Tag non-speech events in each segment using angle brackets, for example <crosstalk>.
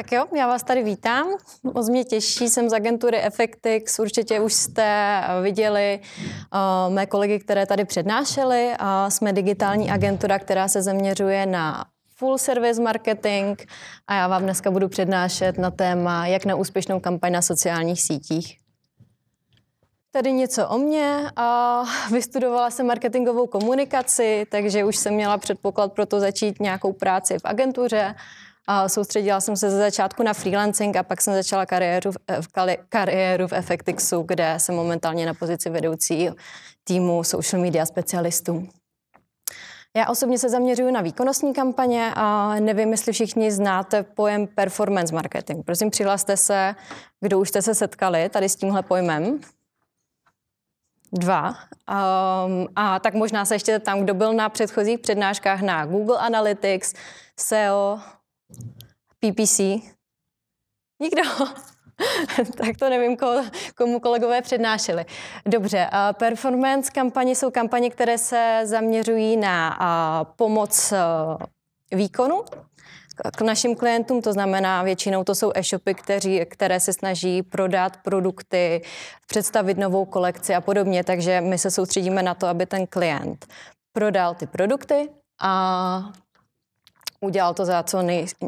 Tak jo, já vás tady vítám. Moc mě těší, jsem z agentury Effectix. Určitě už jste viděli uh, mé kolegy, které tady přednášely. Uh, jsme digitální agentura, která se zaměřuje na full service marketing a já vám dneska budu přednášet na téma, jak na úspěšnou kampaň na sociálních sítích. Tady něco o mně. Vystudovala jsem marketingovou komunikaci, takže už jsem měla předpoklad pro to začít nějakou práci v agentuře. A soustředila jsem se ze začátku na freelancing a pak jsem začala kariéru v, v kariéru v Effectixu, kde jsem momentálně na pozici vedoucí týmu social media specialistů. Já osobně se zaměřuji na výkonnostní kampaně a nevím, jestli všichni znáte pojem performance marketing. Prosím, přihlaste se, kdo už jste se setkali tady s tímhle pojmem. Dva. Um, a tak možná se ještě tam, kdo byl na předchozích přednáškách na Google Analytics, SEO, PPC. Nikdo. <laughs> tak to nevím, komu kolegové přednášeli. Dobře, performance kampaně jsou kampaně, které se zaměřují na pomoc výkonu k našim klientům, to znamená většinou to jsou e-shopy, kteří, které se snaží prodat produkty, představit novou kolekci a podobně, takže my se soustředíme na to, aby ten klient prodal ty produkty a udělal to za co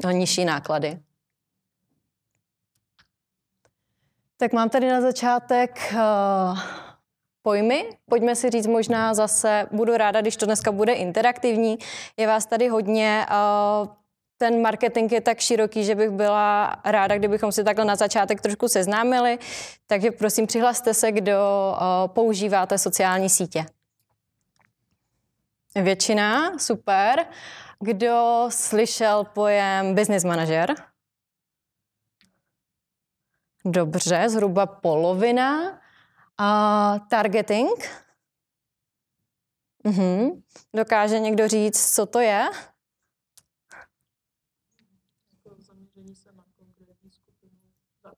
nejnižší náklady. Tak mám tady na začátek uh, pojmy. Pojďme si říct možná zase, budu ráda, když to dneska bude interaktivní. Je vás tady hodně. Uh, ten marketing je tak široký, že bych byla ráda, kdybychom si takhle na začátek trošku seznámili. Takže prosím, přihlaste se, kdo uh, používáte sociální sítě. Většina, super. Kdo slyšel pojem business manager? Dobře, zhruba polovina. A targeting? Mhm. Dokáže někdo říct, co to je?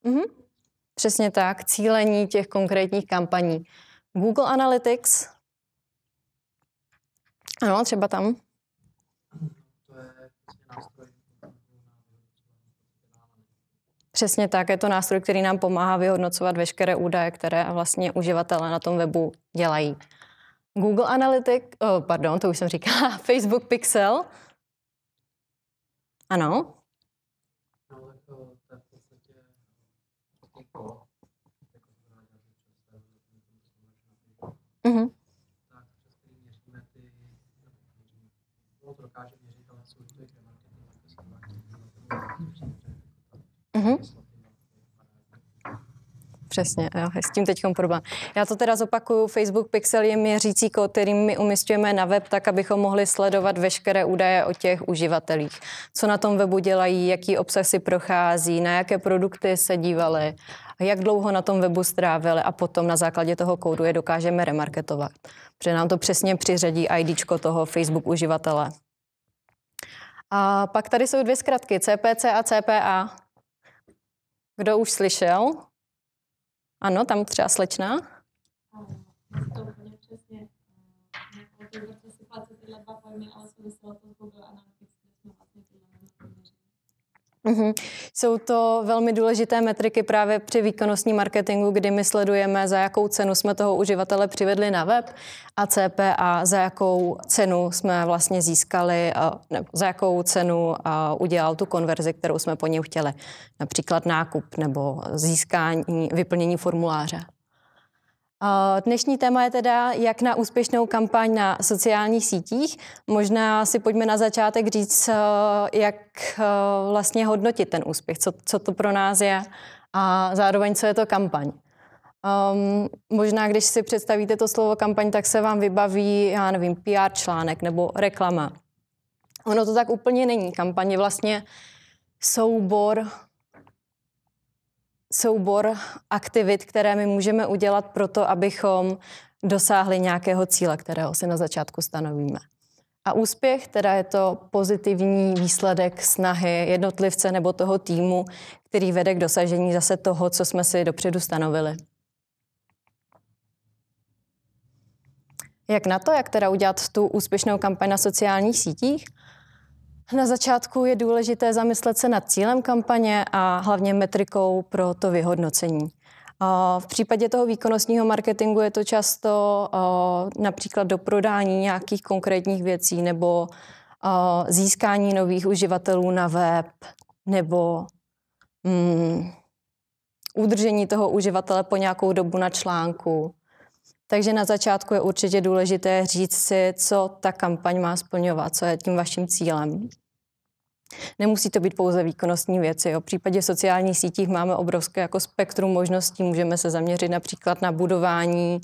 Mhm. Přesně tak, cílení těch konkrétních kampaní. Google Analytics. Ano, třeba tam. Přesně tak, je to nástroj, který nám pomáhá vyhodnocovat veškeré údaje, které vlastně uživatelé na tom webu dělají. Google Analytics, oh, pardon, to už jsem říkala, <laughs> Facebook Pixel. Ano. Mhm. Mm-hmm. Přesně, jo, s tím teď problém. Já to teda zopakuju, Facebook Pixel je měřící kód, kterým my umistujeme na web, tak abychom mohli sledovat veškeré údaje o těch uživatelích. Co na tom webu dělají, jaký obsah si prochází, na jaké produkty se dívali, jak dlouho na tom webu strávili a potom na základě toho kódu je dokážeme remarketovat. Protože nám to přesně přiřadí ID toho Facebook uživatele. A pak tady jsou dvě zkratky, CPC a CPA. Kdo už slyšel? Ano, tam třeba slečna. To úplně přesně. tyhle dva pojmy, ale to s Google Analytics, kde jsme vlastně tyhle Mm-hmm. Jsou to velmi důležité metriky právě při výkonnostním marketingu, kdy my sledujeme, za jakou cenu jsme toho uživatele přivedli na web a CPA, za jakou cenu jsme vlastně získali, nebo za jakou cenu udělal tu konverzi, kterou jsme po něm chtěli. Například nákup nebo získání, vyplnění formuláře. Dnešní téma je teda, jak na úspěšnou kampaň na sociálních sítích. Možná si pojďme na začátek říct, eh, jak eh, vlastně hodnotit ten úspěch, co, co to pro nás je a zároveň, co je to kampaň. Um, možná, když si představíte to slovo kampaň, tak se vám vybaví, já nevím, PR článek nebo reklama. Ono to tak úplně není. Kampaň je vlastně soubor soubor aktivit, které my můžeme udělat pro to, abychom dosáhli nějakého cíle, kterého si na začátku stanovíme. A úspěch, teda je to pozitivní výsledek snahy jednotlivce nebo toho týmu, který vede k dosažení zase toho, co jsme si dopředu stanovili. Jak na to, jak teda udělat tu úspěšnou kampaň na sociálních sítích? Na začátku je důležité zamyslet se nad cílem kampaně a hlavně metrikou pro to vyhodnocení. V případě toho výkonnostního marketingu je to často například do prodání nějakých konkrétních věcí nebo získání nových uživatelů na web nebo mm, udržení toho uživatele po nějakou dobu na článku. Takže na začátku je určitě důležité říct si, co ta kampaň má splňovat, co je tím vaším cílem. Nemusí to být pouze výkonnostní věci. Jo. V případě sociálních sítích máme obrovské jako spektrum možností. Můžeme se zaměřit například na budování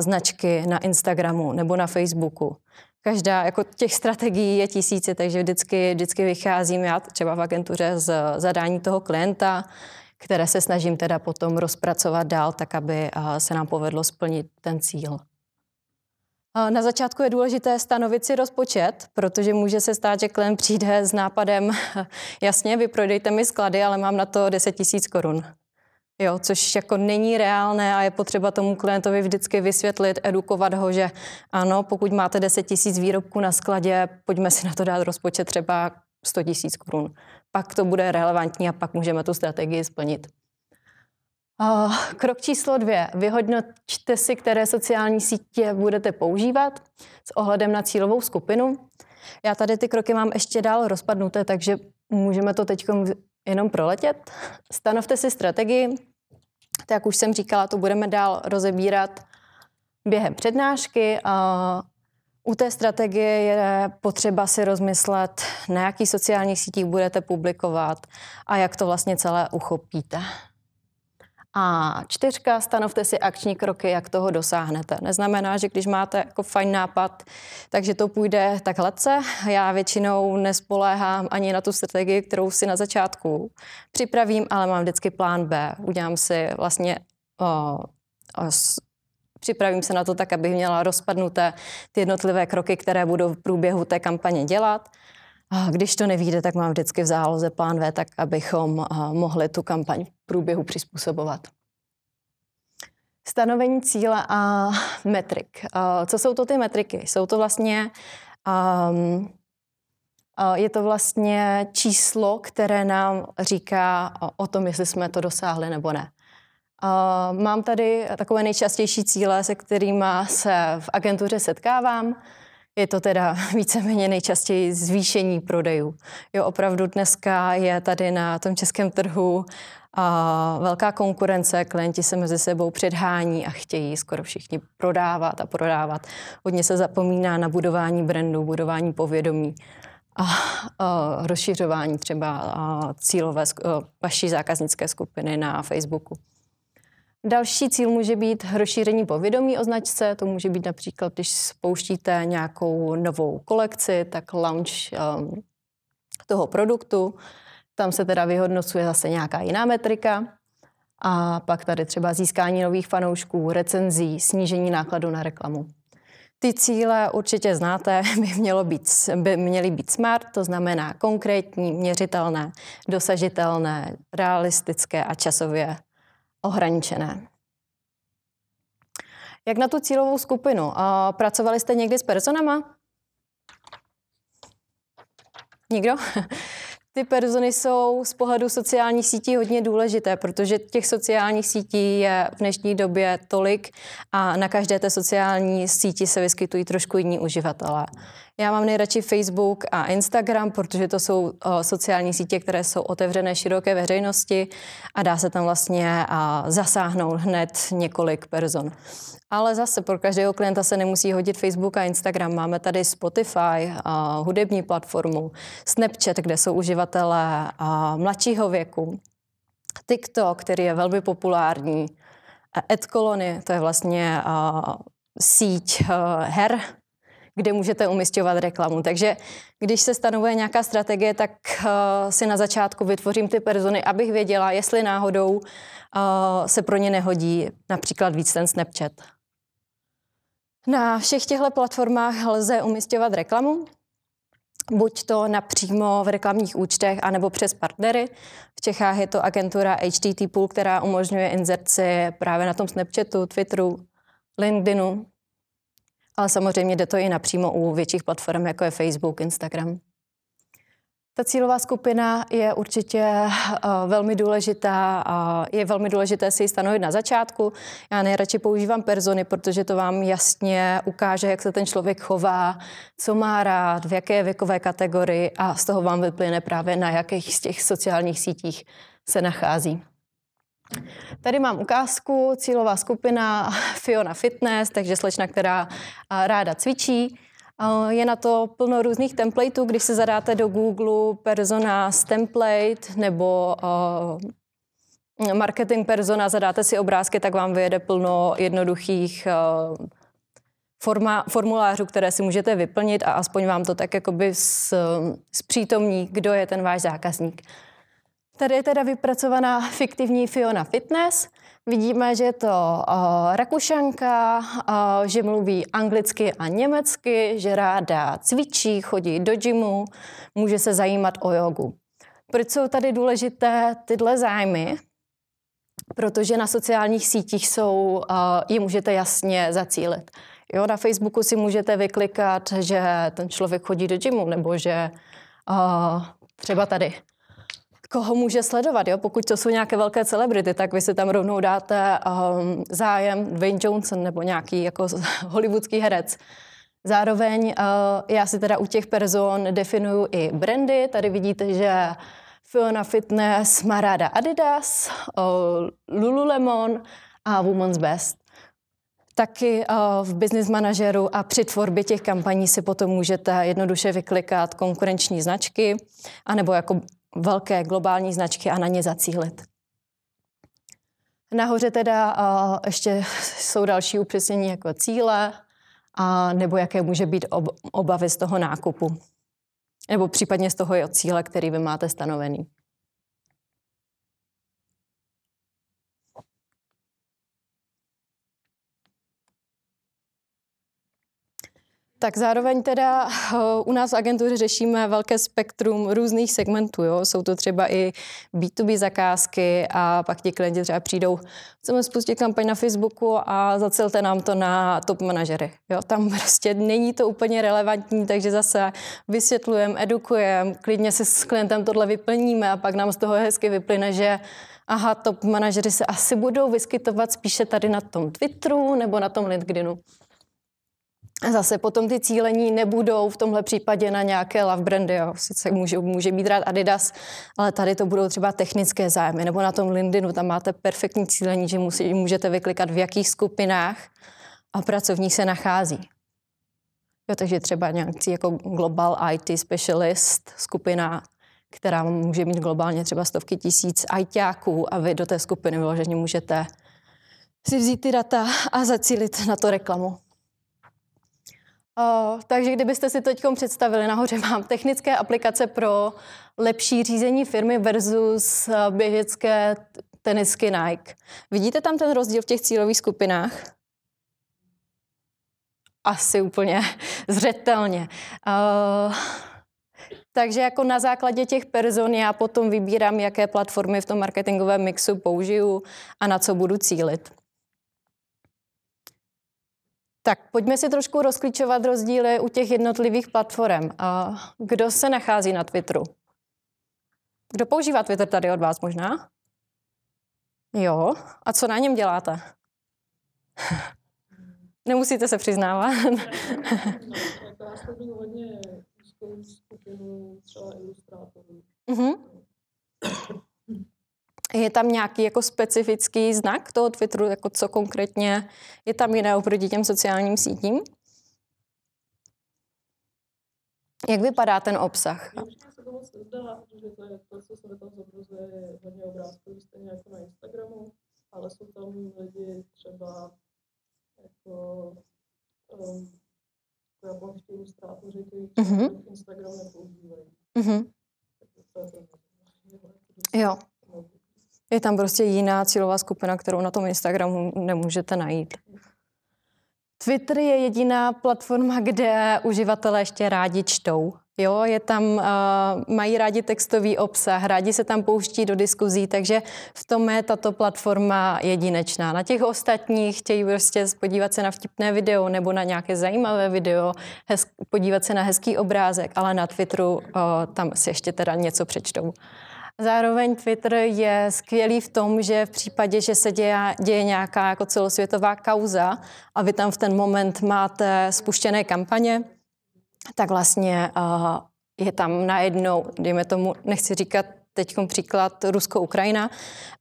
značky na Instagramu nebo na Facebooku. Každá, jako těch strategií je tisíce, takže vždycky, vždycky vycházím já třeba v agentuře z zadání toho klienta, které se snažím teda potom rozpracovat dál, tak aby se nám povedlo splnit ten cíl. Na začátku je důležité stanovit si rozpočet, protože může se stát, že klient přijde s nápadem, <laughs> jasně, vy prodejte mi sklady, ale mám na to 10 tisíc korun. Jo, což jako není reálné a je potřeba tomu klientovi vždycky vysvětlit, edukovat ho, že ano, pokud máte 10 tisíc výrobků na skladě, pojďme si na to dát rozpočet třeba 100 tisíc korun. Pak to bude relevantní a pak můžeme tu strategii splnit. Krok číslo dvě. Vyhodnoťte si, které sociální sítě budete používat s ohledem na cílovou skupinu. Já tady ty kroky mám ještě dál rozpadnuté, takže můžeme to teď jenom proletět. Stanovte si strategii. Tak jak už jsem říkala, to budeme dál rozebírat během přednášky. U té strategie je potřeba si rozmyslet, na jakých sociálních sítích budete publikovat a jak to vlastně celé uchopíte. A čtyřka, stanovte si akční kroky, jak toho dosáhnete. Neznamená, že když máte jako fajn nápad, takže to půjde tak hladce. Já většinou nespoléhám ani na tu strategii, kterou si na začátku připravím, ale mám vždycky plán B. Udělám si vlastně o, o, připravím se na to tak, abych měla rozpadnuté ty jednotlivé kroky, které budu v průběhu té kampaně dělat. A když to nevíde, tak mám vždycky v záloze plán V, tak abychom mohli tu kampaň v průběhu přizpůsobovat. Stanovení cíle a metrik. Co jsou to ty metriky? Jsou to vlastně um, je to vlastně číslo, které nám říká o tom, jestli jsme to dosáhli nebo ne. Mám tady takové nejčastější cíle, se kterými se v agentuře setkávám. Je to teda <laughs> víceméně nejčastěji zvýšení prodejů. Jo, opravdu dneska je tady na tom českém trhu a velká konkurence, klienti se mezi sebou předhání a chtějí skoro všichni prodávat a prodávat. Hodně se zapomíná na budování brandu, budování povědomí a, a rozšiřování třeba a cílové a, vaší zákaznické skupiny na Facebooku. Další cíl může být rozšíření povědomí o značce. To může být například, když spouštíte nějakou novou kolekci, tak launch um, toho produktu. Tam se teda vyhodnocuje zase nějaká jiná metrika. A pak tady třeba získání nových fanoušků, recenzí, snížení nákladu na reklamu. Ty cíle určitě znáte, <laughs> by, mělo být, by měly být smart, to znamená konkrétní, měřitelné, dosažitelné, realistické a časově ohraničené. Jak na tu cílovou skupinu? Pracovali jste někdy s personama? Nikdo? <laughs> Ty persony jsou z pohledu sociálních sítí hodně důležité, protože těch sociálních sítí je v dnešní době tolik a na každé té sociální síti se vyskytují trošku jiní uživatelé. Já mám nejradši Facebook a Instagram, protože to jsou sociální sítě, které jsou otevřené široké veřejnosti a dá se tam vlastně zasáhnout hned několik person. Ale zase pro každého klienta se nemusí hodit Facebook a Instagram. Máme tady Spotify, hudební platformu, Snapchat, kde jsou uživatelé mladšího věku, TikTok, který je velmi populární, AdColony, to je vlastně síť her, kde můžete umistovat reklamu. Takže když se stanovuje nějaká strategie, tak uh, si na začátku vytvořím ty persony, abych věděla, jestli náhodou uh, se pro ně nehodí například víc ten Snapchat. Na všech těchto platformách lze umistovat reklamu, buď to napřímo v reklamních účtech, anebo přes partnery. V Čechách je to agentura HTT Pool, která umožňuje inzerci právě na tom Snapchatu, Twitteru, LinkedInu, ale samozřejmě jde to i napřímo u větších platform, jako je Facebook, Instagram. Ta cílová skupina je určitě uh, velmi důležitá a je velmi důležité si ji stanovit na začátku. Já nejradši používám persony, protože to vám jasně ukáže, jak se ten člověk chová, co má rád, v jaké věkové kategorii a z toho vám vyplyne právě na jakých z těch sociálních sítích se nachází. Tady mám ukázku, cílová skupina Fiona Fitness, takže slečna, která ráda cvičí. Je na to plno různých templateů, když se zadáte do Google personas template nebo marketing persona, zadáte si obrázky, tak vám vyjede plno jednoduchých forma, formulářů, které si můžete vyplnit a aspoň vám to tak jakoby zpřítomní, kdo je ten váš zákazník. Tady je teda vypracovaná fiktivní Fiona Fitness. Vidíme, že je to uh, Rakušanka, uh, že mluví anglicky a německy, že ráda cvičí, chodí do gymu, může se zajímat o jogu. Proč jsou tady důležité tyhle zájmy? Protože na sociálních sítích jsou, uh, je můžete jasně zacílit. Jo, na Facebooku si můžete vyklikat, že ten člověk chodí do gymu, nebo že uh, třeba tady koho může sledovat. Jo? Pokud to jsou nějaké velké celebrity, tak vy si tam rovnou dáte um, zájem Dwayne Johnson nebo nějaký jako <laughs> hollywoodský herec. Zároveň uh, já si teda u těch person definuju i brandy. Tady vidíte, že Fiona Fitness má ráda Adidas, uh, Lululemon a Woman's Best. Taky uh, v business manažeru a při tvorbě těch kampaní si potom můžete jednoduše vyklikat konkurenční značky, anebo jako velké globální značky a na ně zacílit. Nahoře teda ještě jsou další upřesnění jako cíle, a nebo jaké může být ob, obavy z toho nákupu. Nebo případně z toho cíle, který vy máte stanovený. Tak zároveň teda eh, u nás v agentuře řešíme velké spektrum různých segmentů. Jo? Jsou to třeba i B2B zakázky a pak ti klienti třeba přijdou, chceme spustit kampaň na Facebooku a zacelte nám to na top manažery. Jo? Tam prostě není to úplně relevantní, takže zase vysvětlujeme, edukujeme, klidně si s klientem tohle vyplníme a pak nám z toho hezky vyplyne, že aha, top manažery se asi budou vyskytovat spíše tady na tom Twitteru nebo na tom LinkedInu. Zase potom ty cílení nebudou v tomhle případě na nějaké love brandy. Jo. Sice může, může být rád Adidas, ale tady to budou třeba technické zájmy. Nebo na tom LinkedInu, tam máte perfektní cílení, že musí, můžete vyklikat, v jakých skupinách a pracovník se nachází. Jo, takže třeba nějaký jako Global IT Specialist, skupina, která může mít globálně třeba stovky tisíc ITáků a vy do té skupiny vyloženě můžete si vzít ty data a zacílit na to reklamu. Uh, takže kdybyste si teď představili, nahoře mám technické aplikace pro lepší řízení firmy versus uh, běžecké tenisky Nike. Vidíte tam ten rozdíl v těch cílových skupinách? Asi úplně <laughs> zřetelně. Uh, takže jako na základě těch person já potom vybírám, jaké platformy v tom marketingovém mixu použiju a na co budu cílit. Tak pojďme si trošku rozklíčovat rozdíly u těch jednotlivých platform. A kdo se nachází na Twitteru? Kdo používá Twitter tady od vás možná? Jo. A co na něm děláte? <laughs> Nemusíte se přiznávat. <laughs> <laughs> Já hodně skupinu třeba ilustrátorů. <clears throat> <clears throat> Je tam nějaký jako specifický znak toho Twitteru, jako co konkrétně je tam jiné oproti těm sociálním sítím? Jak vypadá ten obsah? Se to moc zdá, že to je to, co se tam zobrazuje, hodně obrázků, stejně jako na Instagramu, ale jsou tam lidi třeba jako um, japonští ilustrátoři, kteří mm-hmm. Instagram nepoužívají. Mm-hmm. Jo. Je tam prostě jiná cílová skupina, kterou na tom Instagramu nemůžete najít. Twitter je jediná platforma, kde uživatelé ještě rádi čtou. Jo, je tam, uh, mají rádi textový obsah, rádi se tam pouští do diskuzí, takže v tom je tato platforma jedinečná. Na těch ostatních chtějí prostě podívat se na vtipné video nebo na nějaké zajímavé video, hez, podívat se na hezký obrázek, ale na Twitteru uh, tam si ještě teda něco přečtou. Zároveň Twitter je skvělý v tom, že v případě, že se děje, děje nějaká jako celosvětová kauza a vy tam v ten moment máte spuštěné kampaně, tak vlastně uh, je tam najednou, dejme tomu, nechci říkat teď příklad Rusko-Ukrajina,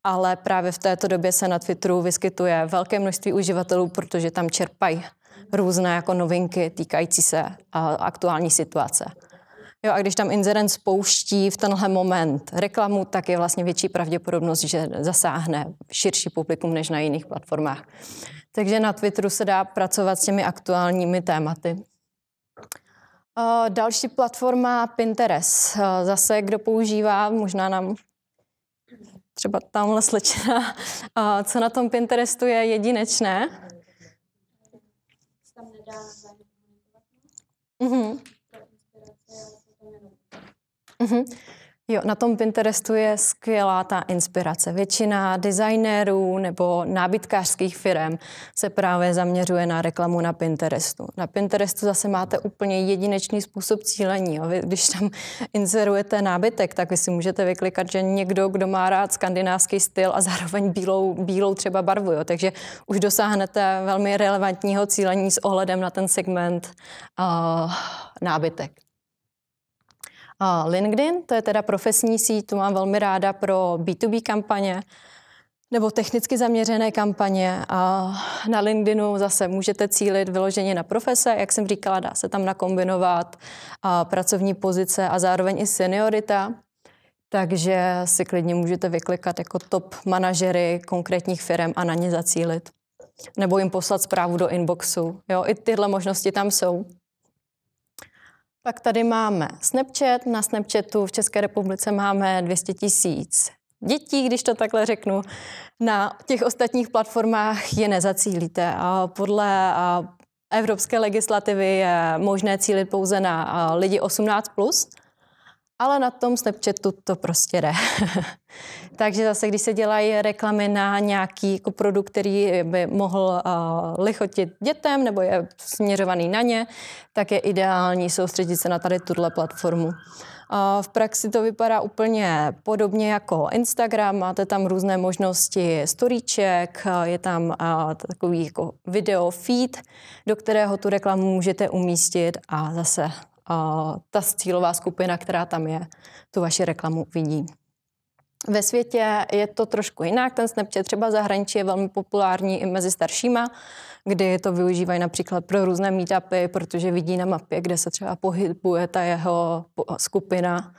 ale právě v této době se na Twitteru vyskytuje velké množství uživatelů, protože tam čerpají různé jako novinky týkající se uh, aktuální situace. Jo, a když tam inzerent spouští v tenhle moment reklamu, tak je vlastně větší pravděpodobnost, že zasáhne širší publikum než na jiných platformách. Takže na Twitteru se dá pracovat s těmi aktuálními tématy. Další platforma Pinterest. Zase, kdo používá, možná nám třeba tamhle slečna, co na tom Pinterestu je jedinečné. Tam nedá mm-hmm. Mm-hmm. Jo, na tom Pinterestu je skvělá ta inspirace. Většina designérů nebo nábytkářských firm se právě zaměřuje na reklamu na Pinterestu. Na Pinterestu zase máte úplně jedinečný způsob cílení. Jo. Vy, když tam <laughs> inzerujete nábytek, tak vy si můžete vyklikat, že někdo, kdo má rád skandinávský styl a zároveň bílou, bílou třeba barvu. Jo. Takže už dosáhnete velmi relevantního cílení s ohledem na ten segment uh, nábytek. LinkedIn, to je teda profesní síť, tu mám velmi ráda pro B2B kampaně nebo technicky zaměřené kampaně. A na LinkedInu zase můžete cílit vyloženě na profese, jak jsem říkala, dá se tam nakombinovat a pracovní pozice a zároveň i seniorita. Takže si klidně můžete vyklikat jako top manažery konkrétních firm a na ně zacílit. Nebo jim poslat zprávu do inboxu. Jo, i tyhle možnosti tam jsou. Pak tady máme Snapchat. Na Snapchatu v České republice máme 200 tisíc dětí, když to takhle řeknu. Na těch ostatních platformách je nezacílíte. A podle evropské legislativy je možné cílit pouze na lidi 18+. Plus ale na tom Snapchatu to prostě jde. <laughs> Takže zase, když se dělají reklamy na nějaký jako produkt, který by mohl uh, lichotit dětem nebo je směřovaný na ně, tak je ideální soustředit se na tady tuhle platformu. Uh, v praxi to vypadá úplně podobně jako Instagram, máte tam různé možnosti storíček, je tam uh, takový jako video feed, do kterého tu reklamu můžete umístit a zase ta cílová skupina, která tam je, tu vaši reklamu vidí. Ve světě je to trošku jinak. Ten Snapchat třeba zahraničí je velmi populární i mezi staršíma, kdy to využívají například pro různé meetupy, protože vidí na mapě, kde se třeba pohybuje ta jeho skupina.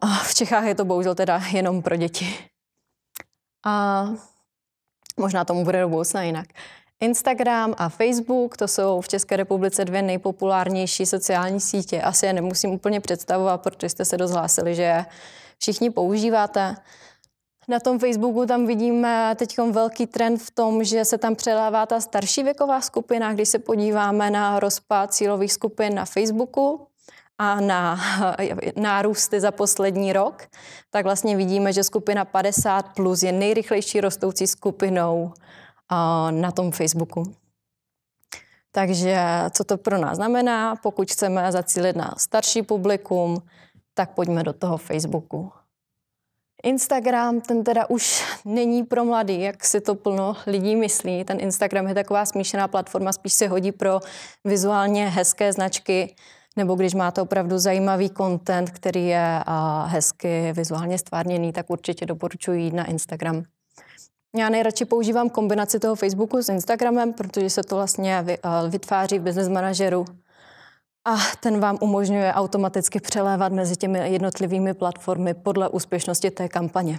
A v Čechách je to bohužel teda jenom pro děti. A možná tomu bude do budoucna jinak. Instagram a Facebook, to jsou v České republice dvě nejpopulárnější sociální sítě. Asi je nemusím úplně představovat, protože jste se dozhlásili, že je všichni používáte. Na tom Facebooku tam vidíme teď velký trend v tom, že se tam přelává ta starší věková skupina. Když se podíváme na rozpad cílových skupin na Facebooku a na <laughs> nárůsty za poslední rok, tak vlastně vidíme, že skupina 50 plus je nejrychlejší rostoucí skupinou na tom Facebooku. Takže co to pro nás znamená? Pokud chceme zacílit na starší publikum, tak pojďme do toho Facebooku. Instagram, ten teda už není pro mladý, jak si to plno lidí myslí. Ten Instagram je taková smíšená platforma, spíš se hodí pro vizuálně hezké značky, nebo když máte opravdu zajímavý content, který je hezky vizuálně stvárněný, tak určitě doporučuji jít na Instagram. Já nejradši používám kombinaci toho Facebooku s Instagramem, protože se to vlastně eh, vytváří v business manažeru a ten vám umožňuje automaticky přelévat mezi těmi jednotlivými platformy podle úspěšnosti té kampaně.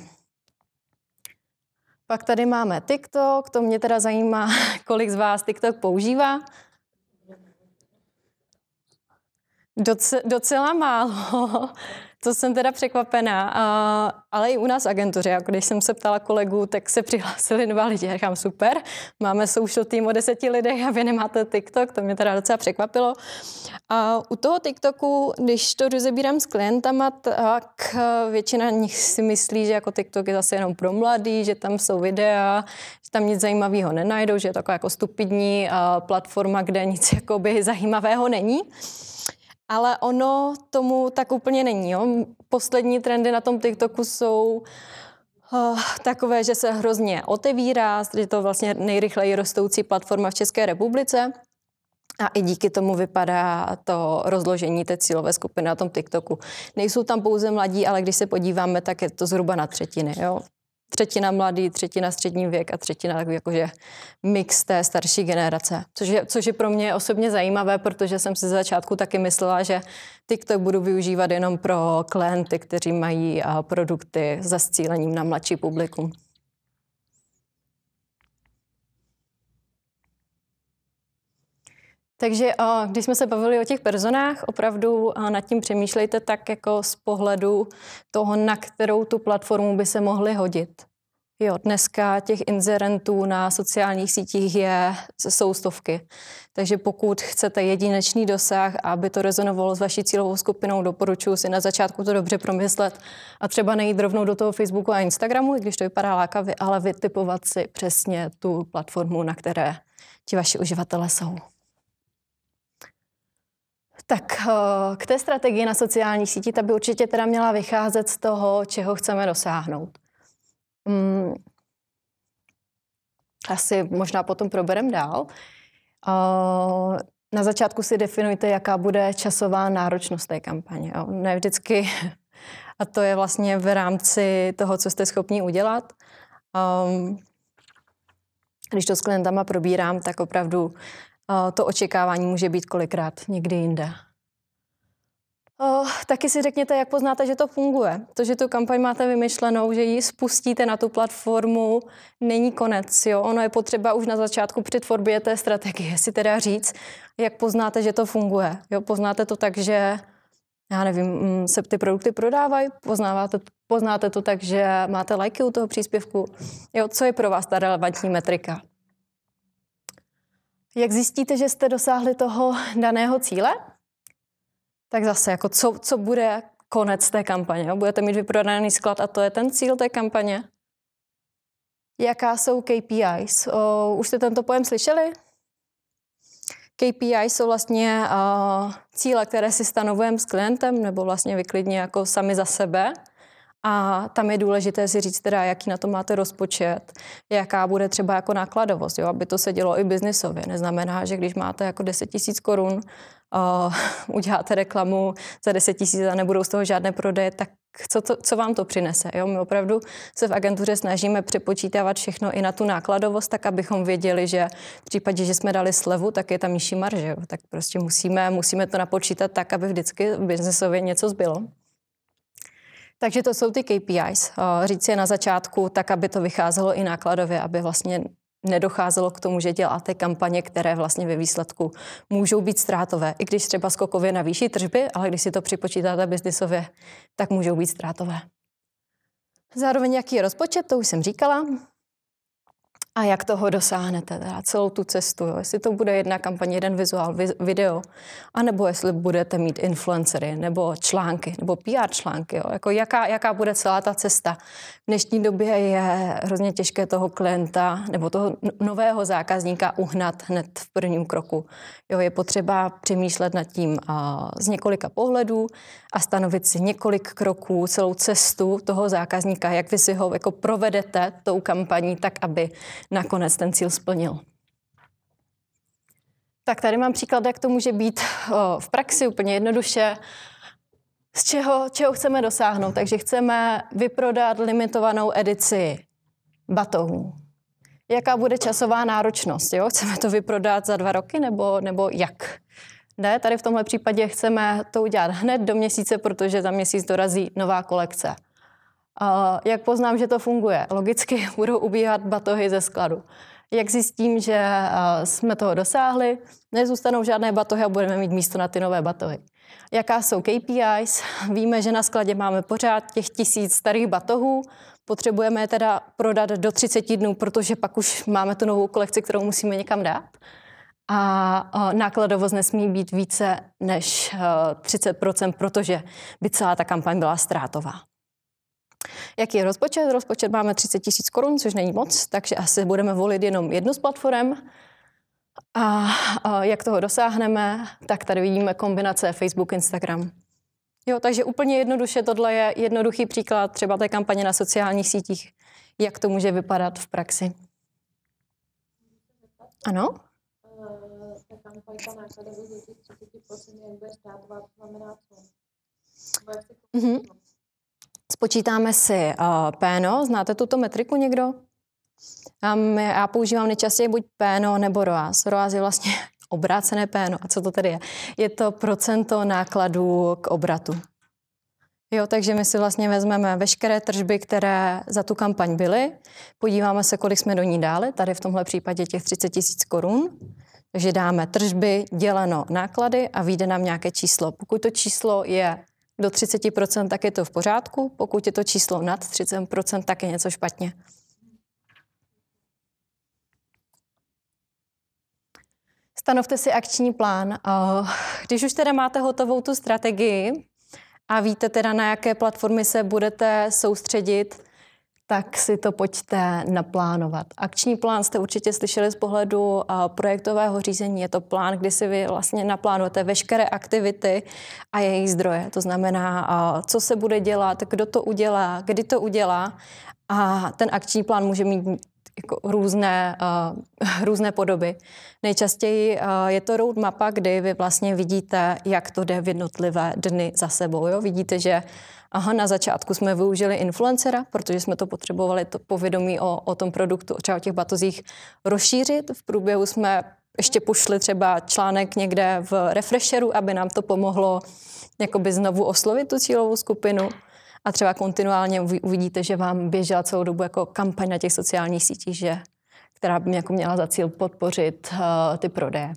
Pak tady máme TikTok, to mě teda zajímá, <laughs> kolik z vás TikTok používá. Doce, docela málo. To jsem teda překvapená, a, ale i u nás agentuře, jako když jsem se ptala kolegů, tak se přihlásili dva lidi. Říkám, super, máme social tým o deseti lidech a vy nemáte TikTok, to mě teda docela překvapilo. A u toho TikToku, když to rozebírám s klientama, tak většina nich si myslí, že jako TikTok je zase jenom pro mladý, že tam jsou videa, že tam nic zajímavého nenajdou, že je to jako stupidní platforma, kde nic <laughs> jakoby zajímavého není. Ale ono tomu tak úplně není. Jo. Poslední trendy na tom TikToku jsou uh, takové, že se hrozně otevírá, je to vlastně nejrychleji rostoucí platforma v České republice. A i díky tomu vypadá to rozložení té cílové skupiny na tom TikToku. Nejsou tam pouze mladí, ale když se podíváme, tak je to zhruba na třetiny. Jo? Třetina mladý, třetina střední věk a třetina takový jakože mix té starší generace. Což je, což je pro mě osobně zajímavé, protože jsem si z začátku taky myslela, že TikTok budu využívat jenom pro klienty, kteří mají produkty za cílením na mladší publikum. Takže když jsme se bavili o těch personách, opravdu nad tím přemýšlejte tak jako z pohledu toho, na kterou tu platformu by se mohli hodit. Jo, dneska těch inzerentů na sociálních sítích je, jsou stovky. Takže pokud chcete jedinečný dosah, aby to rezonovalo s vaší cílovou skupinou, doporučuji si na začátku to dobře promyslet a třeba nejít rovnou do toho Facebooku a Instagramu, i když to vypadá lákavě, ale vytipovat si přesně tu platformu, na které ti vaši uživatelé jsou. Tak eh, k té strategii na sociálních sítích, ta by určitě teda měla vycházet z toho, čeho chceme dosáhnout. Hmm. Asi možná potom proberem dál. Eh, na začátku si definujte, jaká bude časová náročnost té kampaně. Ne vždycky, <laughs> a to je vlastně v rámci toho, co jste schopni udělat. Ehm, když to s klientama probírám, tak opravdu to očekávání může být kolikrát někdy jinde. Oh, taky si řekněte, jak poznáte, že to funguje. To, že tu kampaň máte vymyšlenou, že ji spustíte na tu platformu, není konec. Jo? Ono je potřeba už na začátku při tvorbě té strategie si teda říct, jak poznáte, že to funguje. Jo? Poznáte to tak, že já nevím, mm, se ty produkty prodávají, poznáváte, poznáte to tak, že máte lajky u toho příspěvku. Jo? Co je pro vás ta relevantní metrika? Jak zjistíte, že jste dosáhli toho daného cíle? Tak zase, jako co, co bude konec té kampaně? Budete mít vyprodaný sklad a to je ten cíl té kampaně? Jaká jsou KPIs? O, už jste tento pojem slyšeli? KPI jsou vlastně uh, cíle, které si stanovujeme s klientem, nebo vlastně vyklidně jako sami za sebe. A tam je důležité si říct teda, jaký na to máte rozpočet, jaká bude třeba jako nákladovost, jo, aby to se dělo i biznisově. Neznamená, že když máte jako 10 tisíc korun, uh, <laughs> uděláte reklamu za 10 tisíc a nebudou z toho žádné prodeje, tak co, to, co vám to přinese? Jo? My opravdu se v agentuře snažíme přepočítávat všechno i na tu nákladovost, tak abychom věděli, že v případě, že jsme dali slevu, tak je tam nižší marže. Tak prostě musíme, musíme to napočítat tak, aby vždycky biznesově něco zbylo. Takže to jsou ty KPIs. Eh, říct je na začátku tak, aby to vycházelo i nákladově, aby vlastně nedocházelo k tomu, že děláte kampaně, které vlastně ve výsledku můžou být ztrátové. I když třeba skokově navýší tržby, ale když si to připočítáte biznisově, tak můžou být ztrátové. Zároveň jaký je rozpočet, to už jsem říkala a jak toho dosáhnete, teda celou tu cestu. Jo. Jestli to bude jedna kampaně, jeden vizuál, video, anebo jestli budete mít influencery, nebo články, nebo PR články. Jo. Jako jaká, jaká bude celá ta cesta. V dnešní době je hrozně těžké toho klienta nebo toho nového zákazníka uhnat hned v prvním kroku. Jo, je potřeba přemýšlet nad tím a, z několika pohledů a stanovit si několik kroků, celou cestu toho zákazníka, jak vy si ho jako provedete tou kampaní, tak aby nakonec ten cíl splnil. Tak tady mám příklad, jak to může být v praxi úplně jednoduše. Z čeho, čeho chceme dosáhnout? Takže chceme vyprodat limitovanou edici batohů. Jaká bude časová náročnost? Jo? Chceme to vyprodat za dva roky nebo, nebo jak? Ne, tady v tomhle případě chceme to udělat hned do měsíce, protože za měsíc dorazí nová kolekce. Jak poznám, že to funguje? Logicky <laughs> budou ubíhat batohy ze skladu. Jak zjistím, že jsme toho dosáhli, nezůstanou žádné batohy a budeme mít místo na ty nové batohy. Jaká jsou KPIs? <laughs> Víme, že na skladě máme pořád těch tisíc starých batohů, potřebujeme je teda prodat do 30 dnů, protože pak už máme tu novou kolekci, kterou musíme někam dát. A nákladovost nesmí být více než 30%, protože by celá ta kampaň byla ztrátová. Jaký je rozpočet? Rozpočet máme 30 tisíc korun, což není moc, takže asi budeme volit jenom jednu z platform. A, a jak toho dosáhneme, tak tady vidíme kombinace Facebook, Instagram. Jo, takže úplně jednoduše tohle je jednoduchý příklad třeba té kampaně na sociálních sítích, jak to může vypadat v praxi. Ano? Ta kampaň, ta nákladovost do těch 30% jak bude státovat, znamená co? Mm-hmm. Spočítáme si uh, péno. Znáte tuto metriku někdo? Um, já používám nejčastěji buď péno nebo ROAS. ROAS je vlastně <laughs> obrácené péno. A co to tedy je? Je to procento nákladů k obratu. Jo, takže my si vlastně vezmeme veškeré tržby, které za tu kampaň byly, podíváme se, kolik jsme do ní dali, tady v tomhle případě těch 30 tisíc korun, takže dáme tržby děleno náklady a vyjde nám nějaké číslo. Pokud to číslo je do 30%, tak je to v pořádku, pokud je to číslo nad 30%, tak je něco špatně. Stanovte si akční plán. Když už teda máte hotovou tu strategii a víte teda, na jaké platformy se budete soustředit, tak si to pojďte naplánovat. Akční plán jste určitě slyšeli z pohledu projektového řízení. Je to plán, kdy si vy vlastně naplánujete veškeré aktivity a jejich zdroje. To znamená, co se bude dělat, kdo to udělá, kdy to udělá. A ten akční plán může mít jako různé, uh, <laughs> různé podoby. Nejčastěji uh, je to roadmapa, kdy vy vlastně vidíte, jak to jde v jednotlivé dny za sebou. Jo? Vidíte, že aha, na začátku jsme využili influencera, protože jsme to potřebovali to povědomí o, o tom produktu, třeba o těch batozích rozšířit. V průběhu jsme ještě pošli třeba článek někde v refresheru, aby nám to pomohlo jakoby znovu oslovit tu cílovou skupinu a třeba kontinuálně uvidíte, že vám běžela celou dobu jako kampaň na těch sociálních sítích, že, která by jako měla za cíl podpořit uh, ty prodeje.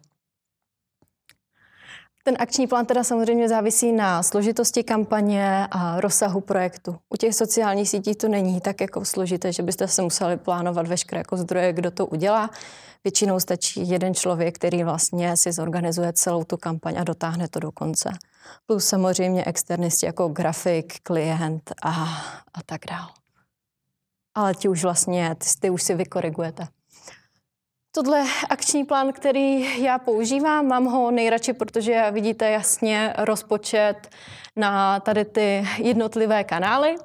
Ten akční plán teda samozřejmě závisí na složitosti kampaně a rozsahu projektu. U těch sociálních sítí to není tak jako složité, že byste se museli plánovat veškeré jako zdroje, kdo to udělá. Většinou stačí jeden člověk, který vlastně si zorganizuje celou tu kampaň a dotáhne to do konce. Plus samozřejmě externisti jako grafik, klient a, a tak dále. Ale ti už vlastně, ty, ty už si vykorigujete. Tohle akční plán, který já používám, mám ho nejradši, protože vidíte jasně rozpočet na tady ty jednotlivé kanály.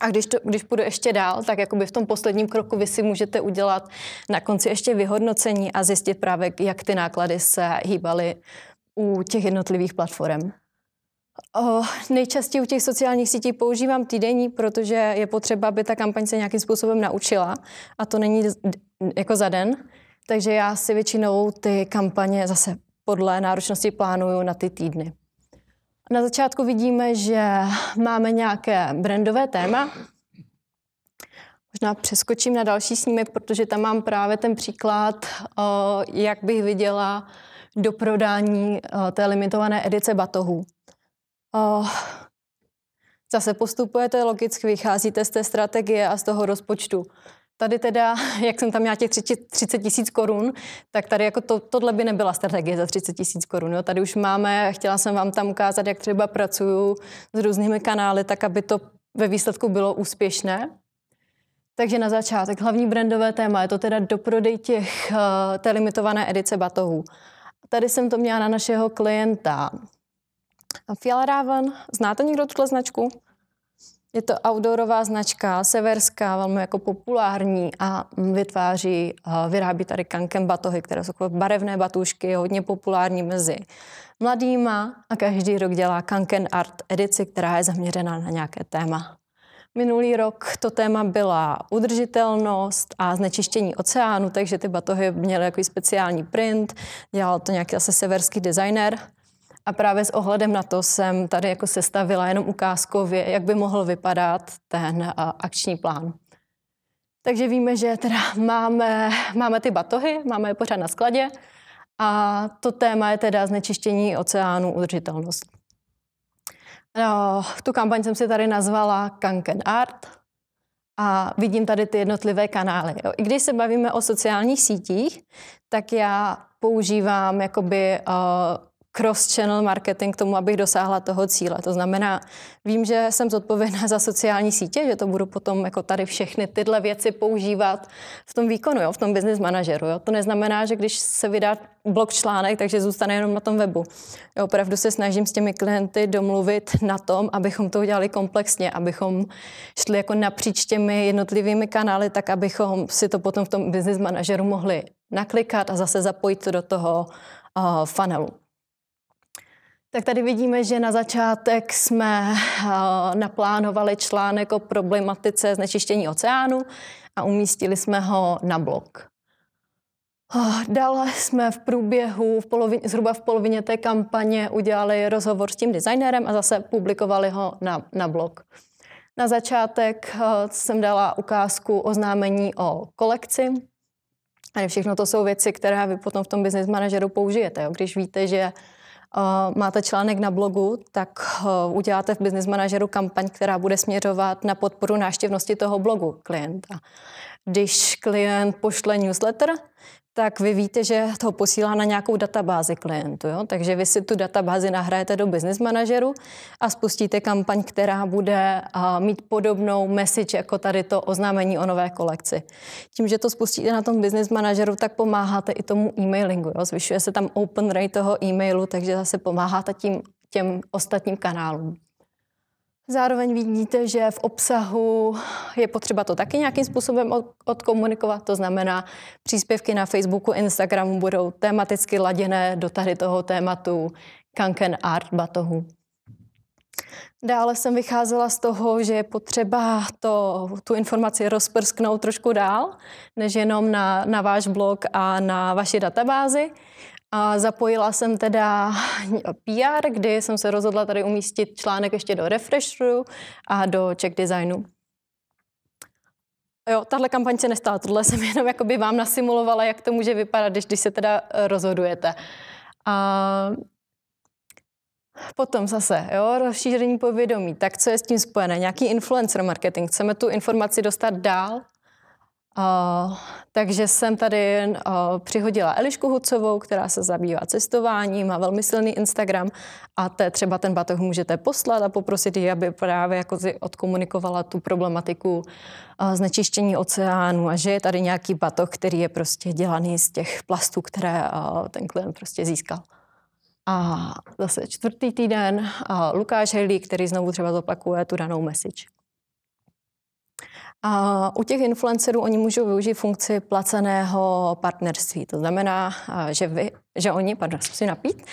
A když, to, když půjdu ještě dál, tak jakoby v tom posledním kroku vy si můžete udělat na konci ještě vyhodnocení a zjistit právě, jak ty náklady se hýbaly u těch jednotlivých platform. O, nejčastěji u těch sociálních sítí používám týdenní, protože je potřeba, aby ta kampaň se nějakým způsobem naučila a to není jako za den. Takže já si většinou ty kampaně zase podle náročnosti plánuju na ty týdny. Na začátku vidíme, že máme nějaké brandové téma. Možná přeskočím na další snímek, protože tam mám právě ten příklad, jak bych viděla do prodání té limitované edice batohů. Zase postupujete logicky, vycházíte z té strategie a z toho rozpočtu. Tady teda, <laughs> jak jsem tam měla těch 30 tisíc korun, tak tady jako to, tohle by nebyla strategie za 30 tisíc korun. Jo. Tady už máme, chtěla jsem vám tam ukázat, jak třeba pracuju s různými kanály, tak aby to ve výsledku bylo úspěšné. Takže na začátek hlavní brandové téma je to teda doprodej těch, eh, té limitované edice batohů. Tady jsem to měla na našeho klienta Fjallraven. Znáte někdo tuto značku? Je to outdoorová značka, severská, velmi jako populární a vytváří, vyrábí tady kankem batohy, které jsou barevné batušky, hodně populární mezi mladýma a každý rok dělá Kanken Art edici, která je zaměřená na nějaké téma. Minulý rok to téma byla udržitelnost a znečištění oceánu, takže ty batohy měly jako speciální print, dělal to nějaký zase severský designer. A právě s ohledem na to jsem tady jako sestavila jenom ukázkově, jak by mohl vypadat ten akční plán. Takže víme, že teda <laughs> máme, máme ty batohy, máme je pořád na skladě a to téma je teda znečištění oceánu, udržitelnost. No, tu kampaň jsem si tady nazvala Kanken Art a vidím tady ty jednotlivé kanály. Jo. I když se bavíme o sociálních sítích, tak já používám jakoby uh, cross-channel marketing k tomu, abych dosáhla toho cíle. To znamená, vím, že jsem zodpovědná za sociální sítě, že to budu potom jako tady všechny tyhle věci používat v tom výkonu, jo, v tom business manažeru. Jo. To neznamená, že když se vydá blog článek, takže zůstane jenom na tom webu. Jo, opravdu se snažím s těmi klienty domluvit na tom, abychom to udělali komplexně, abychom šli jako napříč těmi jednotlivými kanály, tak abychom si to potom v tom business manažeru mohli naklikat a zase zapojit to do toho uh, funnelu. Tak tady vidíme, že na začátek jsme uh, naplánovali článek o problematice znečištění oceánu a umístili jsme ho na blog. Uh, dále jsme v průběhu, v polovině, zhruba v polovině té kampaně udělali rozhovor s tím designérem a zase publikovali ho na, na blog. Na začátek uh, jsem dala ukázku oznámení o kolekci. A všechno to jsou věci, které vy potom v tom business manažeru použijete. Jo. Když víte, že máte článek na blogu, tak uděláte v Business Manageru kampaň, která bude směřovat na podporu návštěvnosti toho blogu klienta. Když klient pošle newsletter, tak vy víte, že to posílá na nějakou databázi klientů. Jo? Takže vy si tu databázi nahrajete do business manažeru a spustíte kampaň, která bude mít podobnou message jako tady to oznámení o nové kolekci. Tím, že to spustíte na tom business manažeru, tak pomáháte i tomu e-mailingu. Jo? Zvyšuje se tam open rate toho e-mailu, takže zase pomáháte tím těm ostatním kanálům. Zároveň vidíte, že v obsahu je potřeba to taky nějakým způsobem odkomunikovat. To znamená, příspěvky na Facebooku, Instagramu budou tematicky laděné do tady toho tématu Kanken Art batohu. Dále jsem vycházela z toho, že je potřeba to, tu informaci rozprsknout trošku dál, než jenom na, na váš blog a na vaši databázi. A zapojila jsem teda <laughs> PR, kdy jsem se rozhodla tady umístit článek ještě do Refresheru a do Check Designu. Jo, tahle kampaň se nestala, tohle jsem <laughs> jenom jakoby vám nasimulovala, jak to může vypadat, když, když se teda eh, rozhodujete. A Potom zase, jo, rozšíření povědomí. Tak co je s tím spojené? Nějaký influencer marketing. Chceme tu informaci dostat dál, Takže jsem tady uh, přihodila Elišku Hucovou, která se zabývá cestováním, má velmi silný Instagram a te, třeba ten batoh můžete poslat a poprosit ji, aby právě jako odkomunikovala tu problematiku uh, znečištění oceánu a že je tady nějaký batoh, který je prostě dělaný z těch plastů, které uh, ten klient prostě získal. A zase čtvrtý týden uh, Lukáš Hejlí, který znovu třeba zopakuje tu danou message. A u těch influencerů oni můžou využít funkci placeného partnerství. To znamená, že, vy, že oni, pardon, si napít,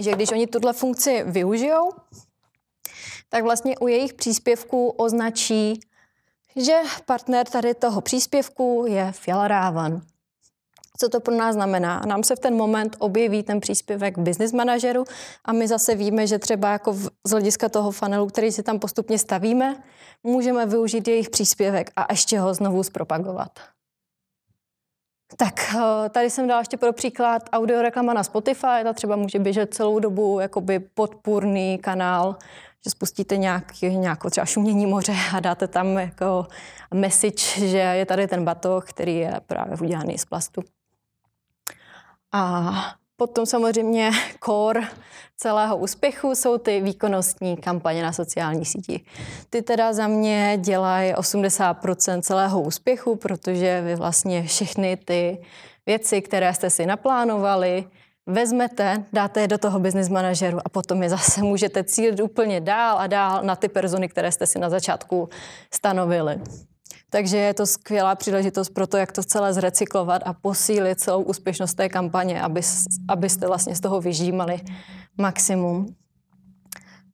že když oni tuhle funkci využijou, tak vlastně u jejich příspěvků označí, že partner tady toho příspěvku je Fjallraven. Co to pro nás znamená? Nám se v ten moment objeví ten příspěvek business manažeru a my zase víme, že třeba jako z hlediska toho funnelu, který si tam postupně stavíme, můžeme využít jejich příspěvek a ještě ho znovu zpropagovat. Tak eh, tady jsem dala ještě pro příklad audioreklama na Spotify, ta třeba může běžet celou dobu jakoby podpůrný kanál, že spustíte nějaký, nějakou třeba šumění moře a dáte tam jako message, že je tady ten batoh, který je právě udělaný z plastu. A potom samozřejmě <laughs> core celého úspěchu jsou ty výkonnostní kampaně na sociálních sítích. Ty teda za mě dělají 80% celého úspěchu, protože vy vlastně všechny ty věci, které jste si naplánovali, vezmete, dáte je do toho business manažeru a potom je zase můžete cílit úplně dál a dál na ty persony, které jste si na začátku stanovili. Takže je to skvělá příležitost pro to, jak to celé zrecyklovat a posílit celou úspěšnost té kampaně, aby, abyste vlastně z toho vyžímali maximum.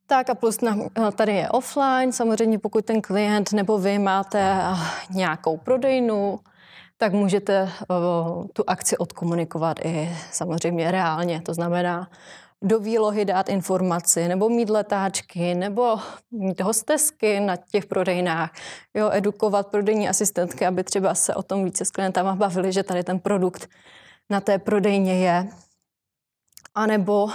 Tak a plus na, tady je offline, samozřejmě pokud ten klient nebo vy máte eh, nějakou prodejnu, tak můžete uh, tu akci odkomunikovat i samozřejmě reálně. To znamená, do výlohy dát informaci, nebo mít letáčky, nebo mít hostesky na těch prodejnách, jo, edukovat prodejní asistentky, aby třeba se o tom více s klientama bavili, že tady ten produkt na té prodejně je. A nebo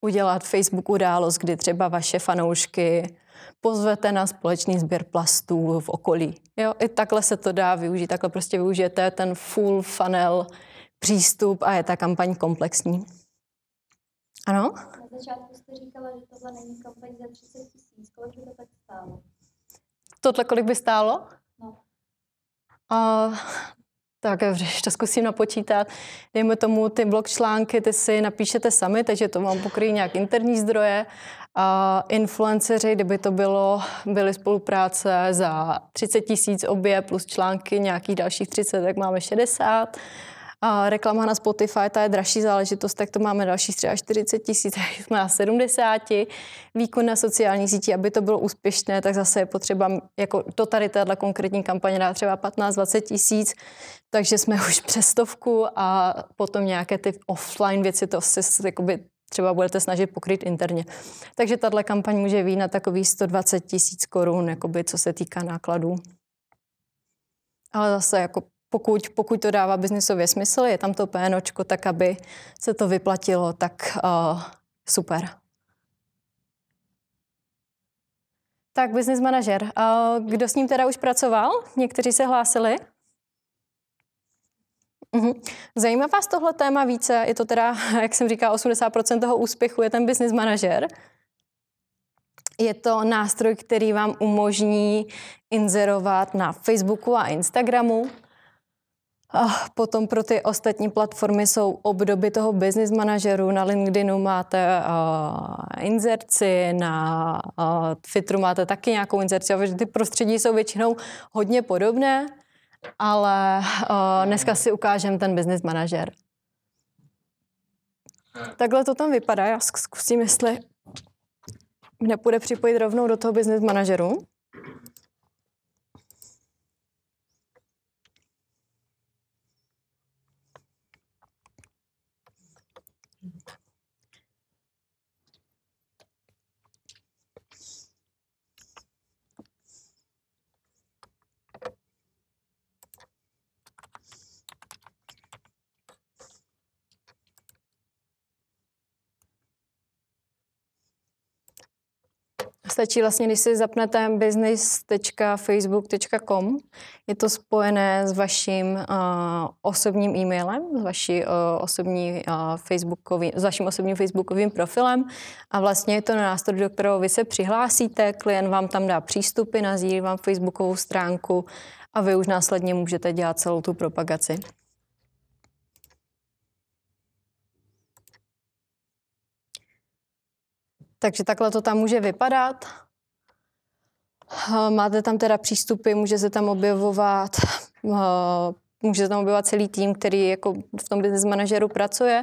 udělat Facebook událost, kdy třeba vaše fanoušky pozvete na společný sběr plastů v okolí. Jo, I takhle se to dá využít, takhle prostě využijete ten full funnel přístup a je ta kampaň komplexní. Ano? Na začátku jste říkala, že tohle není kampaň za 30 tisíc. Kolik by to tak stálo? Tohle kolik by stálo? No. A, tak když <laughs> to zkusím napočítat, dejme tomu ty blog články, ty si napíšete sami, takže to vám pokryjí nějak interní zdroje. A influenceři, kdyby to bylo, byly spolupráce za 30 tisíc obě plus články nějakých dalších 30, tak máme 60. A reklama na Spotify, ta je dražší záležitost, tak to máme další třeba 40 tisíc, <laughs> jsme na 70. Výkon na sociální síti, aby to bylo úspěšné, tak zase je potřeba, jako to tady tato konkrétní kampaně dá třeba 15-20 tisíc, takže jsme <laughs> už přes stovku a potom nějaké ty offline věci, to se jakoby třeba budete snažit pokryt interně. Takže tahle kampaň může být na takový 120 tisíc korun, jakoby, co se týká nákladů. Ale zase jako pokud, pokud to dává biznisově smysl, je tam to PNOčko, tak aby se to vyplatilo, tak uh, super. Tak business manažer. Uh, kdo s ním teda už pracoval? Někteří se hlásili? Uh-huh. Zajímá vás tohle téma více? Je to teda, <laughs> jak jsem říkala, 80% toho úspěchu je ten business manažer. Je to nástroj, který vám umožní inzerovat na Facebooku a Instagramu, a potom pro ty ostatní platformy jsou obdoby toho business manažeru. Na LinkedInu máte uh, inzerci, na uh, Twitteru máte taky nějakou inzerci. Ty prostředí jsou většinou hodně podobné, ale uh, dneska si ukážem ten business manažer. Takhle to tam vypadá. Já zkusím, jestli nepůjde připojit rovnou do toho business manažeru. Stačí vlastně, když si zapnete business.facebook.com, je to spojené s vaším uh, osobním e-mailem, s, vaší, uh, osobní, uh, facebookový, s vaším osobním facebookovým profilem a vlastně je to nástroj, do kterého vy se přihlásíte, klient vám tam dá přístupy, nazdílí vám facebookovou stránku a vy už následně můžete dělat celou tu propagaci. Takže takhle to tam může vypadat. Máte tam teda přístupy, může se tam objevovat, může se tam objevovat celý tým, který jako v tom business manažeru pracuje.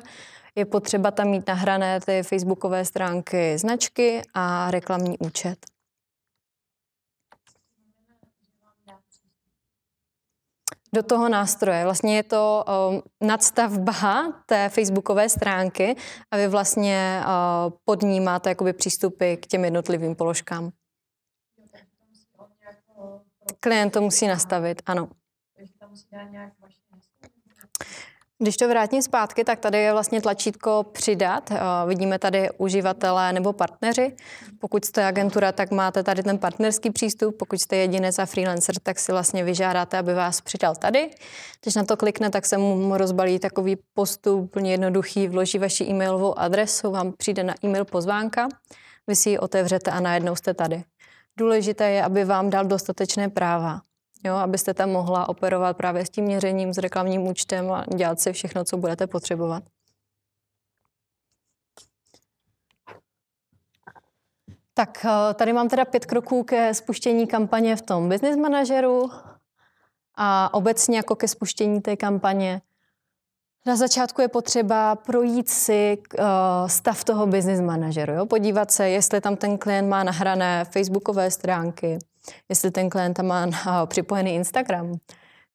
Je potřeba tam mít nahrané ty facebookové stránky, značky a reklamní účet. Do toho nástroje. Vlastně je to uh, nadstavba té facebookové stránky a vy vlastně uh, pod ní máte jakoby přístupy k těm jednotlivým položkám. Klient to musí nastavit, ano. Když to vrátím zpátky, tak tady je vlastně tlačítko přidat. Eh, vidíme tady uživatelé nebo partneři. Pokud jste agentura, tak máte tady ten partnerský přístup. Pokud jste jedinec a freelancer, tak si vlastně vyžádáte, aby vás přidal tady. Když na to klikne, tak se mu rozbalí takový postup úplně jednoduchý, vloží vaši e-mailovou adresu, vám přijde na e-mail pozvánka, vy si ji otevřete a najednou jste tady. Důležité je, aby vám dal dostatečné práva jo, abyste tam mohla operovat právě s tím měřením, s reklamním účtem a dělat si všechno, co budete potřebovat. Tak eh, tady mám teda pět kroků ke spuštění kampaně v tom business manažeru a obecně jako ke spuštění té kampaně. Na začátku je potřeba projít si uh, stav toho business manažeru, jo? podívat se, jestli tam ten klient má nahrané facebookové stránky, jestli ten klient má <laughs> připojený Instagram,